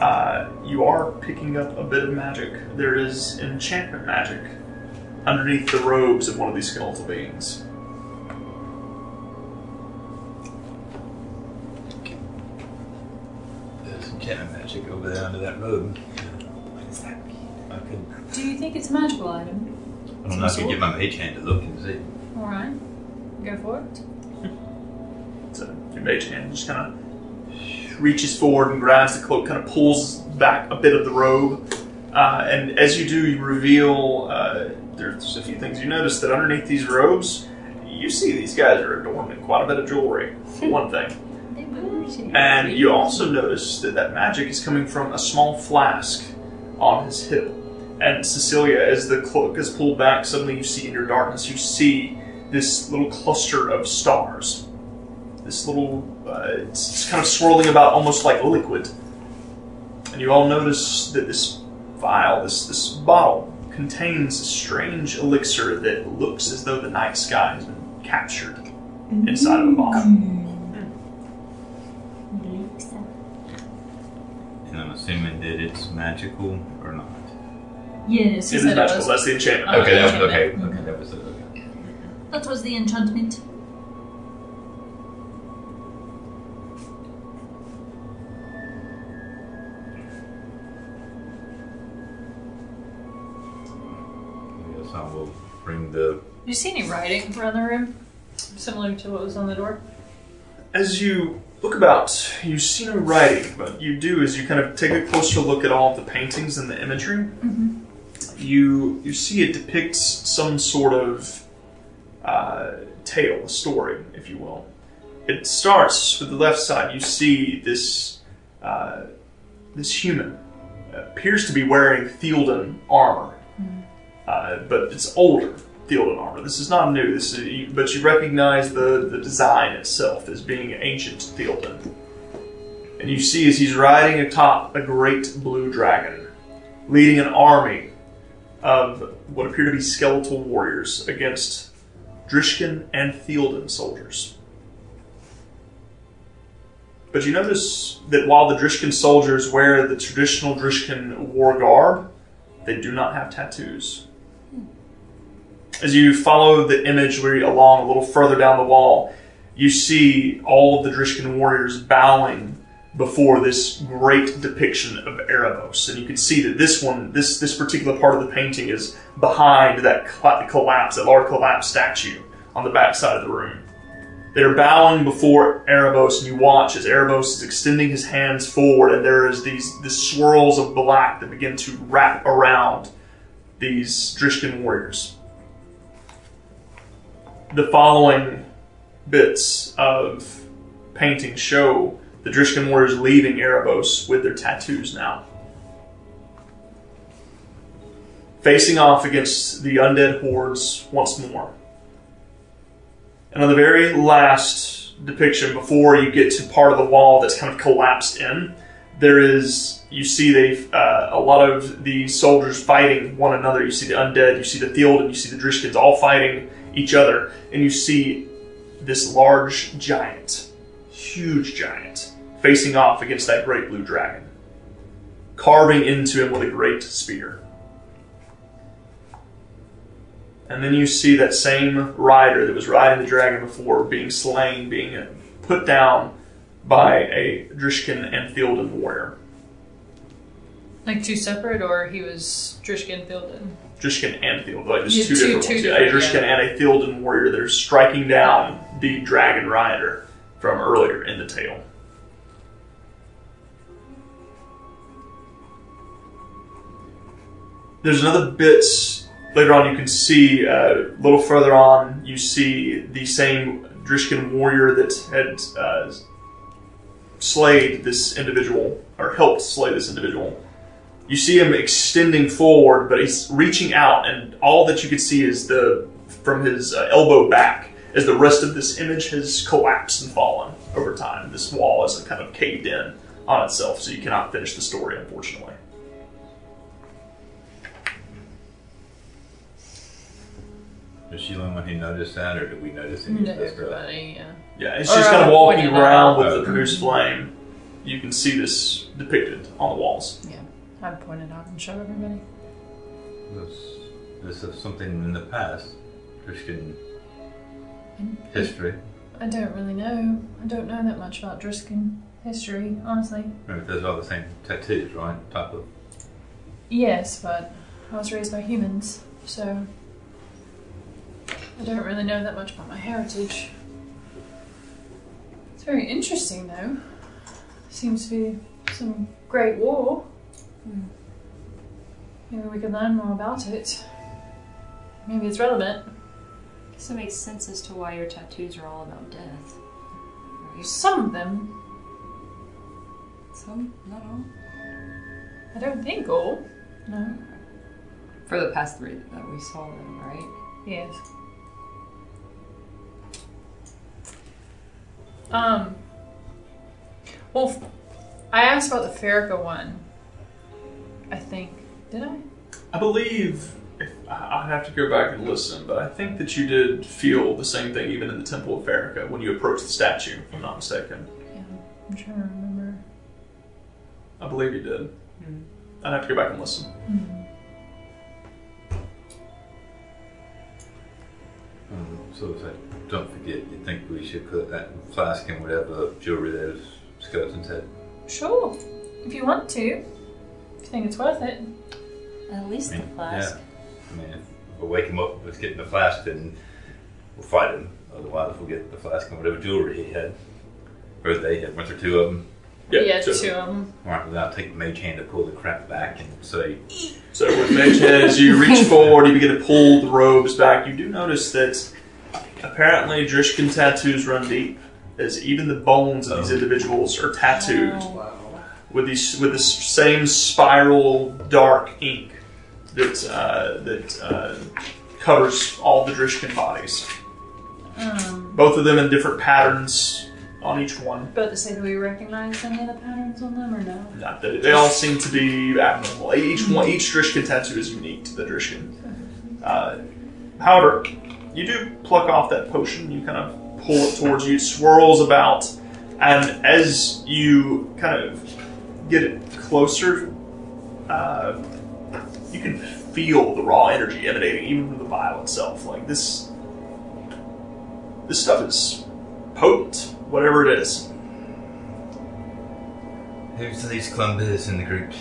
Uh, you are picking up a bit of magic. There is enchantment magic underneath the robes of one of these skeletal beings. There's enchantment magic over there under that robe. What does that mean? I could. Do you think it's a magical item? I don't know. I could get my mage hand to look and see. Alright. Go for it. So your mage hand just kind of reaches forward and grabs the cloak, kind of pulls back a bit of the robe, uh, and as you do, you reveal uh, there's a few things. You notice that underneath these robes, you see these guys are adorned in quite a bit of jewelry. One thing. And you also notice that that magic is coming from a small flask on his hip. And Cecilia, as the cloak is pulled back, suddenly you see in your darkness, you see this little cluster of stars. This little, uh, it's, it's kind of swirling about almost like liquid. And you all notice that this vial, this, this bottle, contains a strange elixir that looks as though the night sky has been captured inside of a bottle. Mm-hmm. Mm-hmm. And I'm assuming that it's magical or not. Yes, It is it magical. was- That's the enchantment. Okay, that was okay. Okay, mm-hmm. that was it. Okay. that was the enchantment. I guess I will bring the. You see any writing around the room? Similar to what was on the door? As you look about, you see no writing, but you do as you kind of take a closer look at all of the paintings and the imagery. Mm-hmm. You you see it depicts some sort of uh, tale, a story, if you will. It starts with the left side. You see this uh, this human appears to be wearing Thealden armor, uh, but it's older Thealden armor. This is not new. This is, but you recognize the, the design itself as being ancient Thealden. And you see as he's riding atop a great blue dragon, leading an army of what appear to be skeletal warriors against Drishkin and Fielden soldiers. But you notice that while the Drishkin soldiers wear the traditional Drishkin war garb, they do not have tattoos. As you follow the imagery along a little further down the wall, you see all of the Drishkin warriors bowing before this great depiction of Erebos. And you can see that this one, this, this particular part of the painting is behind that collapse, that large collapse statue on the back side of the room. They're bowing before Erebos, and you watch as Erebos is extending his hands forward, and there is these, these swirls of black that begin to wrap around these Drishkin warriors. The following bits of painting show the Drishkin warriors leaving Erebos with their tattoos now. Facing off against the undead hordes once more. And on the very last depiction, before you get to part of the wall that's kind of collapsed in, there is you see they uh, a lot of the soldiers fighting one another. You see the undead, you see the Thealden, you see the Drishkins all fighting each other, and you see this large giant, huge giant, facing off against that great blue dragon, carving into him with a great spear. And then you see that same rider that was riding the dragon before being slain, being put down by a Drishkin and Fielden warrior. Like two separate, or he was Drishkin Thealden? Drishkin and Fielden. like there's Yeah, two, two- different two ones. different, a Drishkin yeah. and a Fielden warrior that are striking down the dragon rider from earlier in the tale. There's another bit later on you can see uh, a little further on you see the same Drishkin warrior that had uh, slayed this individual or helped slay this individual. You see him extending forward, but he's reaching out, and all that you can see is the from his uh, elbow back as the rest of this image has collapsed and fallen over time. This wall is kind of caved in on itself, so you cannot finish the story, unfortunately. Was she the only one who noticed that, or did we notice any No, of this stuff? everybody, yeah. Yeah, as Or, she's kind uh, of walking pointing it around out. with the Okay. produced flame, you can see this depicted on the walls. Yeah. I'd point it out and show everybody. Was this is something in the past? Drishkin Mm. history? I don't really know. I don't know that much about Drishkin history, honestly. Remember, those are all the same tattoos, right? Type of. Yes, but I was raised by humans, so I don't really know that much about my heritage. It's very interesting, though. Seems to be some great war. Hmm. Maybe we could learn more about it. Maybe it's relevant. Guess it makes sense as to why your tattoos are all about death. Right? Some of them, Some, not all. I don't think all. No. For the past three that we saw them, right? Yes. Um. Well, I asked about the Farrakha one. I think. Did I? I believe if, I- I'd have to go back and listen, but I think that you did feel the same thing even in the Temple of Farrakha when you approached the statue, if I'm not mistaken. Yeah. I'm trying to remember. I believe you did. I'd have to go back and listen. Um, so it's like, don't forget, you think we should put that flask in whatever jewelry those skeletons had? Sure. If you want to. If you think it's worth it. At least I the flask. Yeah. I mean, if we wake him up with getting the flask, then we'll fight him. Otherwise, we'll get the flask and whatever jewelry he had. Or they had, weren't two of them? Yeah, so, two of them. Alright, well, I'll take the mage hand to pull the crap back and say, so with Mage Hand, as you reach forward, you begin to pull the robes back. You do notice that apparently Drishkin tattoos run deep, as even the bones of these Oh. individuals are tattooed Wow. with these with this same spiral dark ink that uh, that uh, covers all the Drishkin bodies. Um, Both of them in different patterns on each one. but to say do we recognize any of the patterns on them or no? Not that they all seem to be abnormal. Each one, each Drishkin tattoo is unique to the Drishkin. Uh, however, you do pluck off that potion. You kind of pull it towards you. It swirls about, and as you kind of get it closer, uh, you can feel the raw energy emanating even from the vial itself. Like this, this stuff is potent, whatever it is. Who's the least Columbus in the group?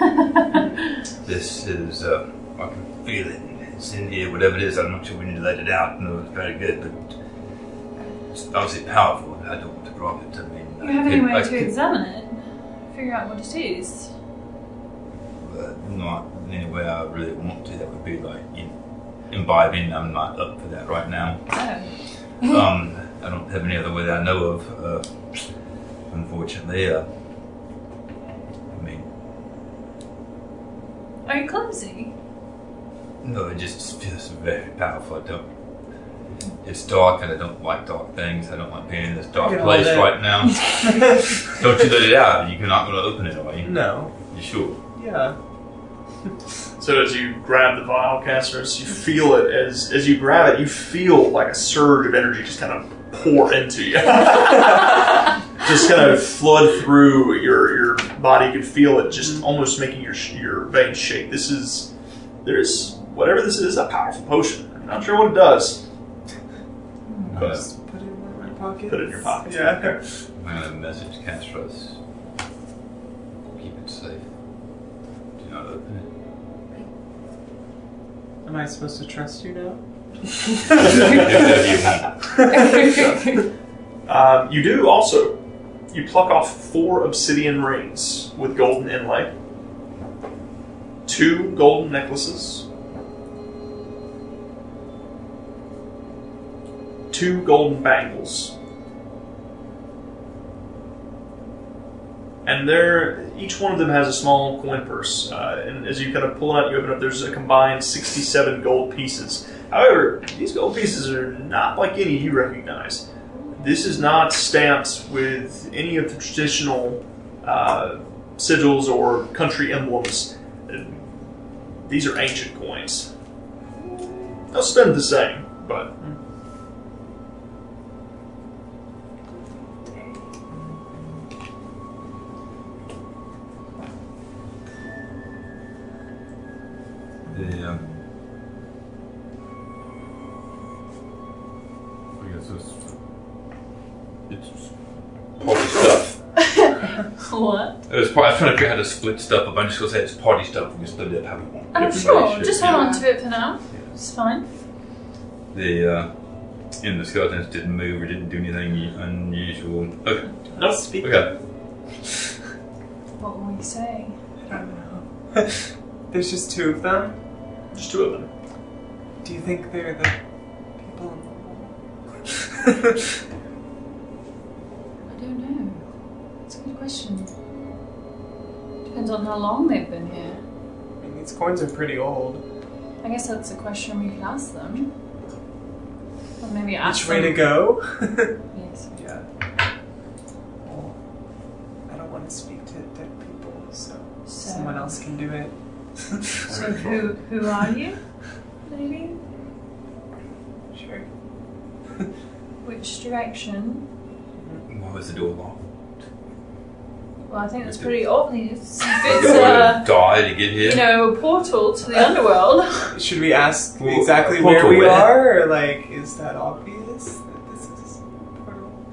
this is, uh, I can feel it. It's in here, whatever it is. I'm not sure we need to let it out. No, it's very good, but it's obviously powerful. I don't want to drop it. I mean, You I have any way I to could- examine it? Figure out what it is? uh, not in any way I really want to. That would be like in, imbibing. I'm not up for that right now. Oh. Um, I don't have any other way that I know of. Uh, unfortunately, uh, I mean, Are you clumsy? no, it just feels very powerful. I don't. It's dark, and I don't like dark things. I don't like being in this dark Yeah, place right now. don't you let it out. You're not going to open it, are you? No. You sure? Yeah. So as you grab the vial, Castorus, you feel it as as you grab it, you feel like a surge of energy just kind of pour into you. just kind of flood through your your body. You can feel it just almost making your your veins shake. This is there's whatever this is a powerful potion. I'm not sure what it does. But Just put it in my pocket. put it in your pocket. Yeah. I'm going to message Castros. Keep it safe. Do not open it. Am I supposed to trust you now? Um, you do also. You pluck off four obsidian rings with golden inlay, two golden necklaces, two golden bangles, and there, each one of them has a small coin purse. Uh, and as you kind of pull it out, you open up. There's a combined sixty-seven gold pieces. However, these gold pieces are not like any you recognize this is not stamped with any of the traditional uh, sigils or country emblems. These are ancient coins. They'll spend the same, but The, um, I guess it's, it's party stuff. What? It was, part- I was trying to figure out how to split stuff up. I'm just going to say it's party stuff. We can split it up how we want. I'm Everybody sure. should- Just hold on to it for now. It's fine. The, uh, and the skeletons didn't move or didn't do anything unusual. Okay. nope. Speak. Okay. What were we saying? I don't know. There's just two of them. Just two of them. Do you think they're the people in the wall? I don't know. It's a good question. Depends on how long they've been here. I mean, these coins are pretty old. I guess that's a question we could ask them. Or maybe ask Which way them. to go? Yes. yeah. Well, I don't want to speak to dead people, so So, someone else can do it. So who who are you? Maybe. Sure. Which direction? Mm-hmm. Why was the door locked? Well, I think that's pretty obvious. If Did it's we a die to get here? you know a portal to the underworld. Should we ask Well, exactly where portal we where? are, or like, is that obvious that this is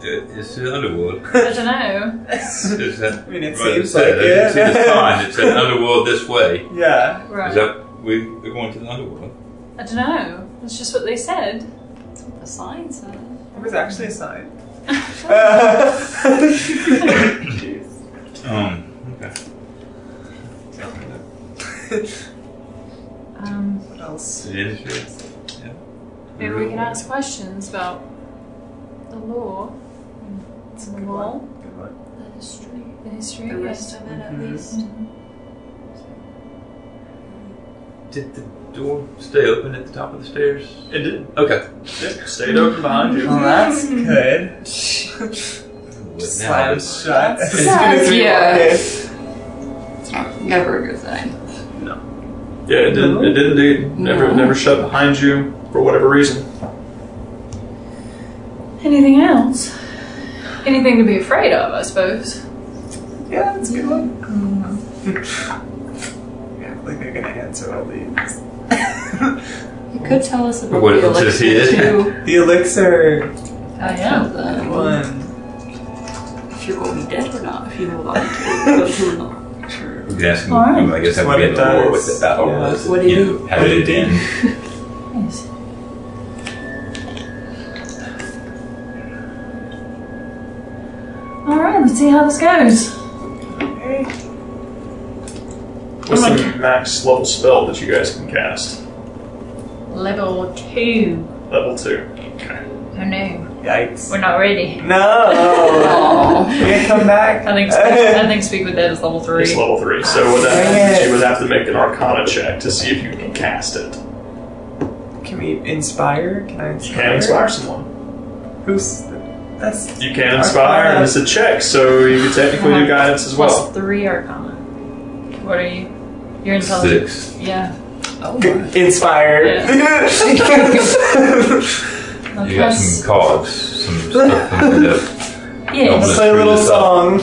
a portal? It's the underworld. I don't know. Is that, I mean, it right, seems said, like I didn't see the sign. It said underworld this way. Yeah. Right. Is that we, we're going to the underworld? I don't know. That's just what they said. That's what the sign said. It was actually a sign. Um. Okay. Um, what else? The. Yeah. maybe we can ask questions about the law It's and a the good wall, one. Good one. The history. the history. The yes. rest of it, at Mhm. least. Mhm. Did the door stay open at the top of the stairs? It did. Okay. Yeah, stayed open behind you. Well, that's good. Now Slam shut. As soon sad. as we Yeah. walk in. It's not never a good sign. No. Yeah, it didn't. It didn't indeed. Never, No. never shut behind you for whatever reason. Anything else? Anything to be afraid of, I suppose. Yeah, that's a good one. yeah, like they're gonna answer all these. You could tell us about What the is elixir too. the elixir Oh yeah. Then, one. if you're going to be dead or not, if you hold on to it, but who knows? True. We can ask him. All right. I guess have What we it had the war with the battle Yeah. was. What you it know, how What did it it end? Yes. All right. Let's see how this goes. Okay. What's the max level spell that you guys can cast? Level two. Level two. Okay. Oh no, Yikes. we're not ready. No. Aw. we can come back. I think I think Speak with Dead is level three. It's level three. So what that Dang means is you would have to make an Arcana check to see if you can cast it. Can we inspire? Can I You inspire? can inspire someone. Who's that's You can inspire, and it's a check, so you can technically do uh-huh. guidance as well. three Arcana. What are you? You're intelligent. Six. Yeah. Oh, inspired. I'll You got some cogs, some stuff in the Yes. Play a little song.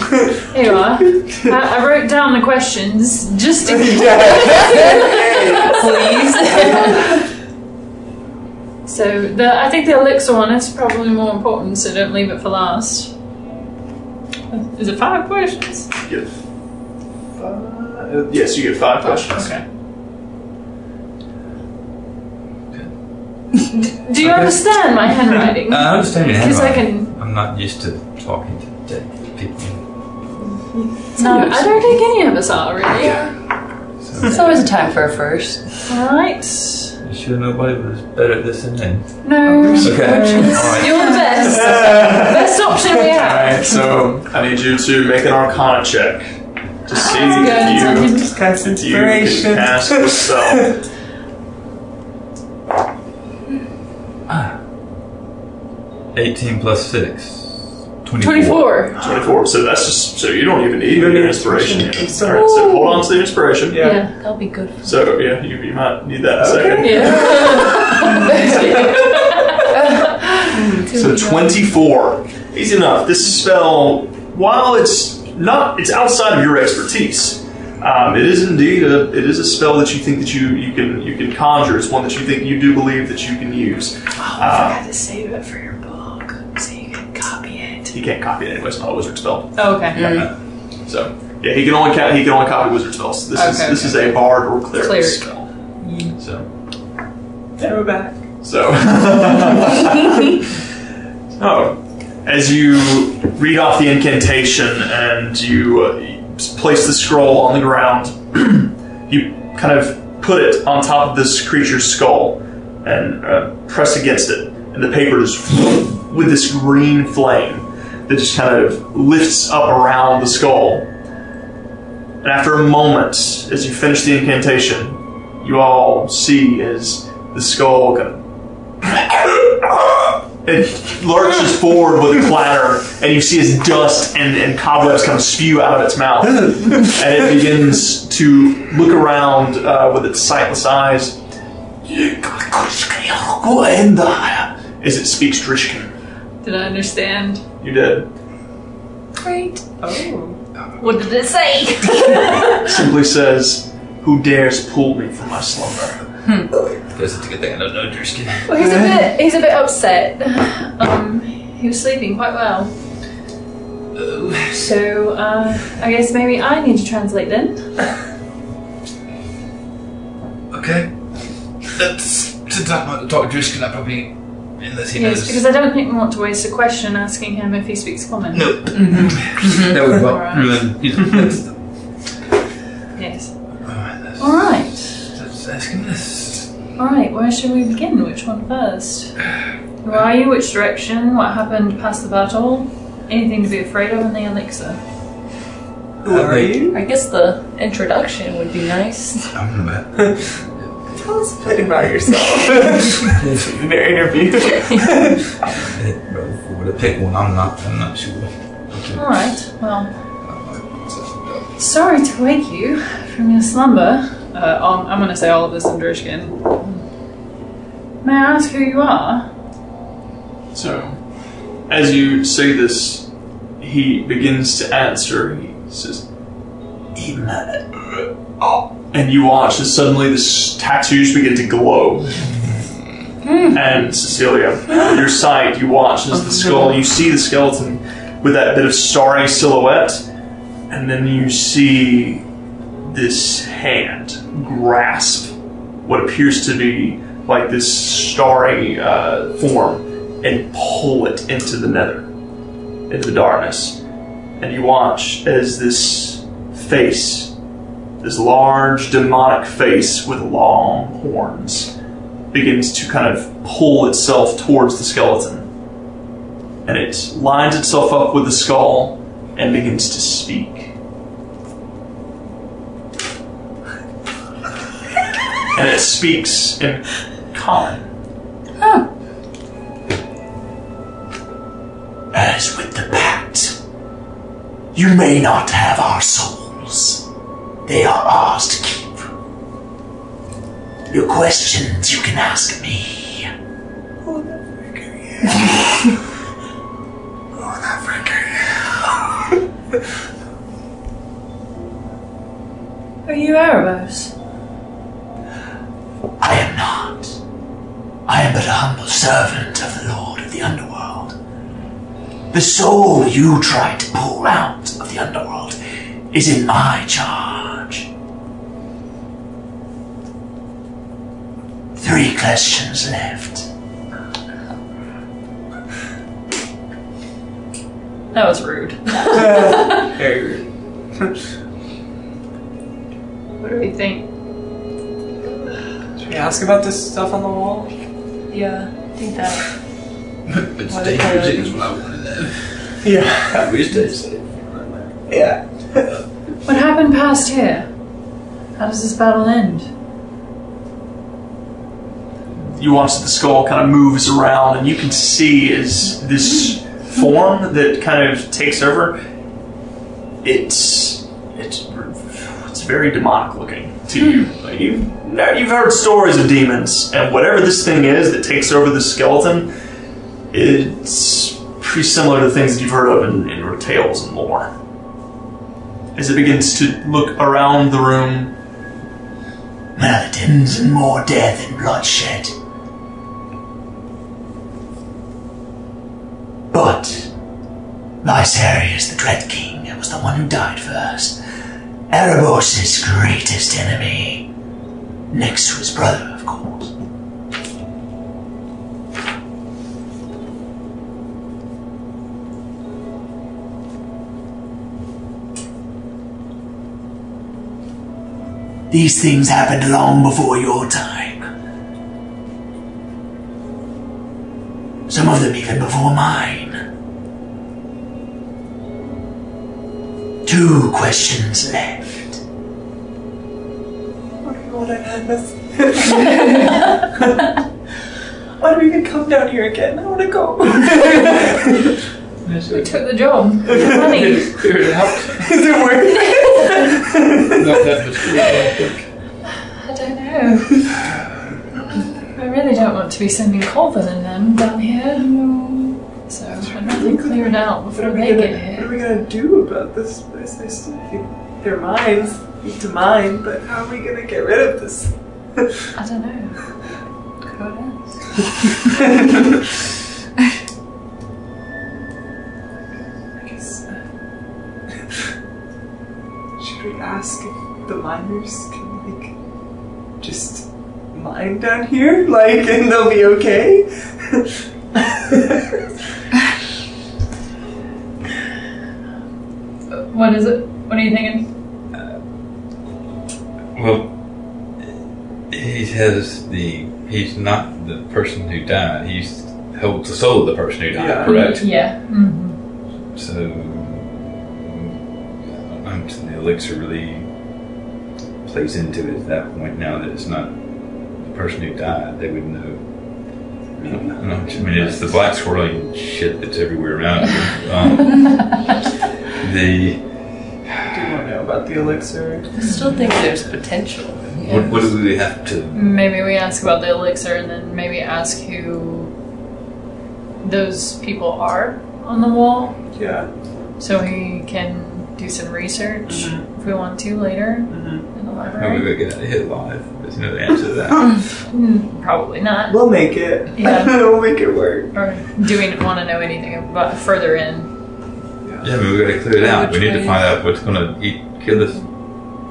Here you are. I, I wrote down the questions just in case. yeah. Please. So the I think the elixir one is probably more important, so don't leave it for last. Is it five questions? You get five, uh, yes, you get five questions. Okay. Do you understand my handwriting? I understand your Because I can. I'm not used to talking to dead people. No, I don't think any of us are really. So It's always a time for a first. All right. You sure nobody was better at this than me? No. Okay. All right. You're the best. best option we have. Alright, so I need you to make an Arcana check to see if you, Just cast you can inspiration. cast the spell. Ah. Eighteen plus six. 24. Twenty-four. 24. So that's just, so you don't even need You don't your need inspiration yet. inspiration. Alright, so hold on to the inspiration. Yeah. Yeah. That'll be good. So yeah, you, you might need that in a Okay. second. Yeah. So 24. Easy enough. This spell, while it's not, it's outside of your expertise. Um, it is indeed a, it is a spell that you think that you, you can you can conjure. It's one that you think you do believe that you can use. Oh, I Uh, forgot to save it for your copy it. you can't copy it anyway. It's not a wizard spell. Oh, okay. So yeah, he can only ca- he can only copy wizard spells. This is Okay, this is a bard or cleric, Cleric. spell. So Now we're back. so oh, as you read off the incantation and you uh, place the scroll on the ground, you kind of put it on top of this creature's skull and uh, press against it, and the paper just with this green flame that just kind of lifts up around the skull. And after a moment, as you finish the incantation, you all see as the skull kind of it lurches forward with a clatter, and you see as dust and, and cobwebs kind of spew out of its mouth. and it begins to look around uh, with its sightless eyes. As it speaks Drishkin. Did I understand? You did. Great. Oh. What did it say? Simply says, Who dares pull me from my slumber? Guess it's a good thing I don't know Drishkin. well, he's a bit. He's a bit upset. Um, he was sleeping quite well. So uh, I guess maybe I need to translate then. Okay. That's to talk, talk to Drishkin, I probably, unless he Yes, knows. because I don't think we want to waste a question asking him if he speaks common. no. Mm-hmm. that would Alright. ruin, you know, that's, Yes. alright, that's, All right. that's asking this. All right. Where should we begin? Which one first? Who are you? Which direction? What happened past the battle? Anything to be afraid of in the elixir? Who are you? I guess the introduction would be nice. I'm gonna Tell us a bit about yourself. In their interview. bet. For to pick one, I'm not, I'm not sure. All right. Well, sorry to wake you from your slumber. Uh, um, I'm going to say all of this in Drishkin. May I ask who you are? So, as you say this, he begins to answer. He says, "Ima." And you watch as suddenly the tattoos begin to glow. And Cecilia, your sight, you watch as the skull, you see the skeleton with that bit of starry silhouette, and then you see this hand grasp what appears to be like this starry uh, form and pull it into the nether, into the darkness. And you watch as this face, this large demonic face with long horns, begins to kind of pull itself towards the skeleton. And it lines itself up with the skull and begins to speak. and it speaks in common. As with the pact, you may not have our souls. They are ours to keep. Your questions you can ask me. Oh, that freaker, yeah. oh, that freaker, yeah. are you Erebos? I am not. I am but a humble servant of the Lord of the Underworld. The soul you tried to pull out of the Underworld is in my charge. Three questions left. That was rude. Very rude. What do we think? Should we ask about this stuff on the wall? Yeah, I think that. It's Why the dangerous hell? is what I wanted to know. Yeah. I wish they Yeah. Happened past here? How does this battle end? You watch the skull kind of moves around, and you can see as this form that kind of takes over. It's it's it's very demonic looking to you. You've you've heard stories of demons, and whatever this thing is that takes over the skeleton, it's pretty similar to things that you've heard of in, in tales and lore. As it begins to look around the room, Melodins and more death and bloodshed. But Lysarius, the Dread King, was the one who died first. Erebos' greatest enemy. Next to his brother, of course. These things happened long before your time. Some of them even before mine. Two questions left. Oh my god, I had this. Why do we even come down here again? I want to go. We took the job. Money. Figured it out. Is it worth it? Not that much food, I think. I don't know. I really don't want to be sending Colvin and them down here. So I'd rather clear it out What before are, we they gonna, get what are we gonna do about this place? They still think they're mines, need to mine, but how are we gonna get rid of this? I don't know. Go ahead. miners can, like, just mine down here? Like, and they'll be okay? What is it? What are you thinking? Well, he has the. He's not the person who died. He's holds the soul of the person who died. Yeah. Correct. Yeah. hmm So, um, the elixir really plays into it at that point. Now that it's not the person who died, they would know. I don't know. I mean, it's the black swirling shit that's everywhere around you. Um, the Do you want to know about the elixir? I still think there's potential. what, what do we have to? Maybe we ask about the elixir and then maybe ask who those people are on the wall Yeah. so we can do some research Mhm. if we want to later Mm-hmm. In the How we library. gonna get out of? There's no answer to that. Mm, Probably not. We'll make it. Yeah. we'll make it work. Or do we want to know anything about further in? Yeah, I mean, we gotta clear it out. We need to find out what's gonna eat, kill us,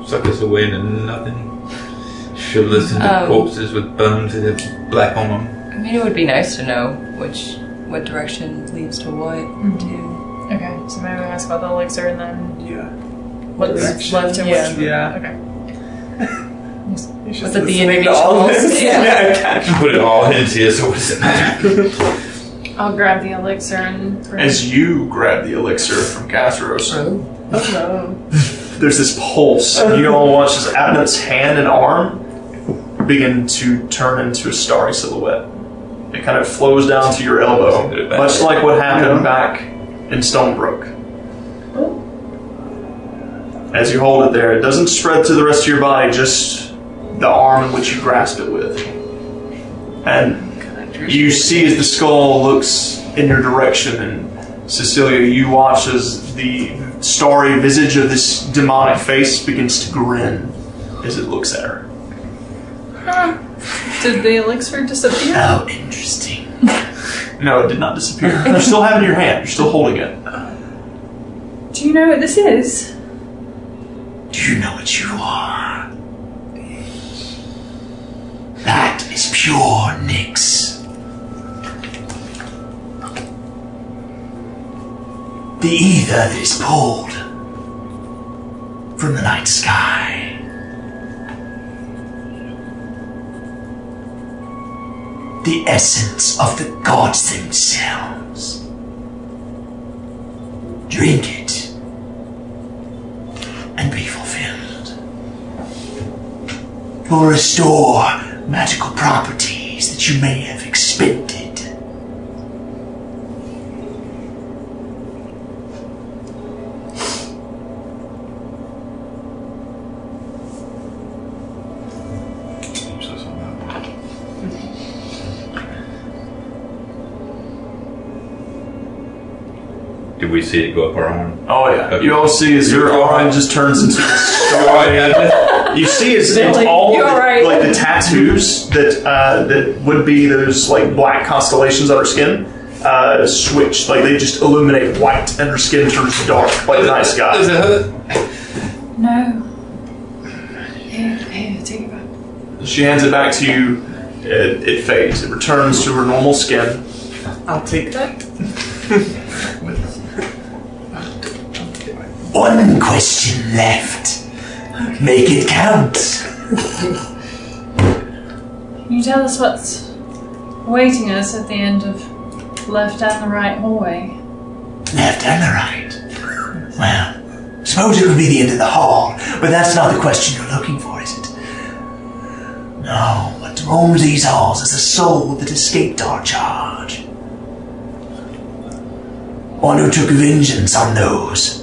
suck us away into nothing, shove us into Um, corpses with bones that have black on them. I mean, it would be nice to know which what direction leads to what. Too. Okay, so maybe we ask about the elixir and then Yeah. what's Direction. left and Yeah. what's Yeah. Okay. You should Was it the listening to all individuals? this. Yeah. yeah, gotcha. Put it all into you, so what does it matter? I'll grab the elixir and bring as you grab the elixir from Cathros, Oh there's this pulse. and You all watch as Adnap's hand and arm begin to turn into a starry silhouette. It kind of flows down to your elbow, much like what happened back in Stonebrook. As you hold it there, it doesn't spread to the rest of your body, just the arm in which you grasp it with. And you see as the skull looks in your direction, and Cecilia, you watch as the starry visage of this demonic face begins to grin as it looks at her. Did the elixir disappear? How interesting. No, it did not disappear. you're still have it in your hand. You're still holding it. Do you know what this is? Do you know what you are? That is pure Nyx. The ether that is pulled from the night sky. The essence of the gods themselves. Drink it and be fulfilled. Will restore magical properties that you may have expended. We see it go up our arm? Oh yeah. Okay. You all see as your arm just turns into this star. You see it's, it's Billy, all the, alright? like the tattoos that uh, that would be those like black constellations on her skin. Uh, switch like they just illuminate white and her skin turns dark like the night sky. Does it hurt? No. Here, here, take it back. She hands it back to you. It, it fades. It returns to her normal skin. I'll take that. One question left. Make it count. Can you tell us what's awaiting us at the end of left and the right hallway? Left and the right. Well, suppose it would be the end of the hall, but that's not the question you're looking for, is it? No, what roams these halls is the soul that escaped our charge. One who took vengeance on those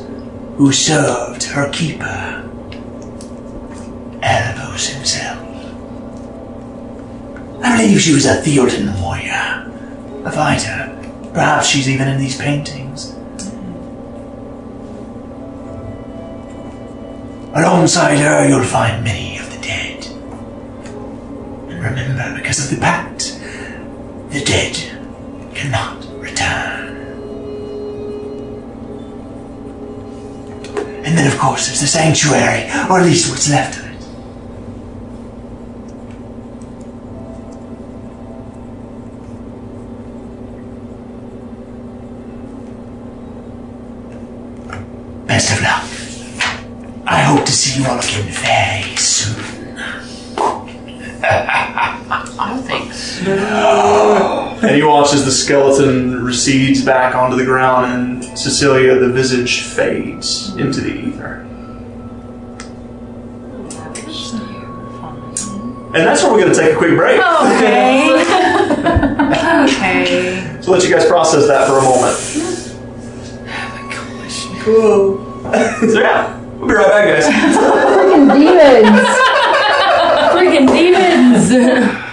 who served her keeper, Erebos himself. I believe she was a Theoden warrior, a fighter. Perhaps she's even in these paintings. Alongside her, you'll find many of the dead. And remember, because of the pact, the dead cannot return. And then, of course, there's the sanctuary, or at least what's left of it. Best of luck. I hope to see you all again very soon. I think so. No thanks. And you watch as the skeleton recedes back onto the ground and Cecilia, the visage, fades into the ether. And that's where we're going to take a quick break. Okay. okay. So let you guys process that for a moment. Oh my gosh. Cool. so yeah, we'll be right back, guys. Freaking demons! Freaking demons.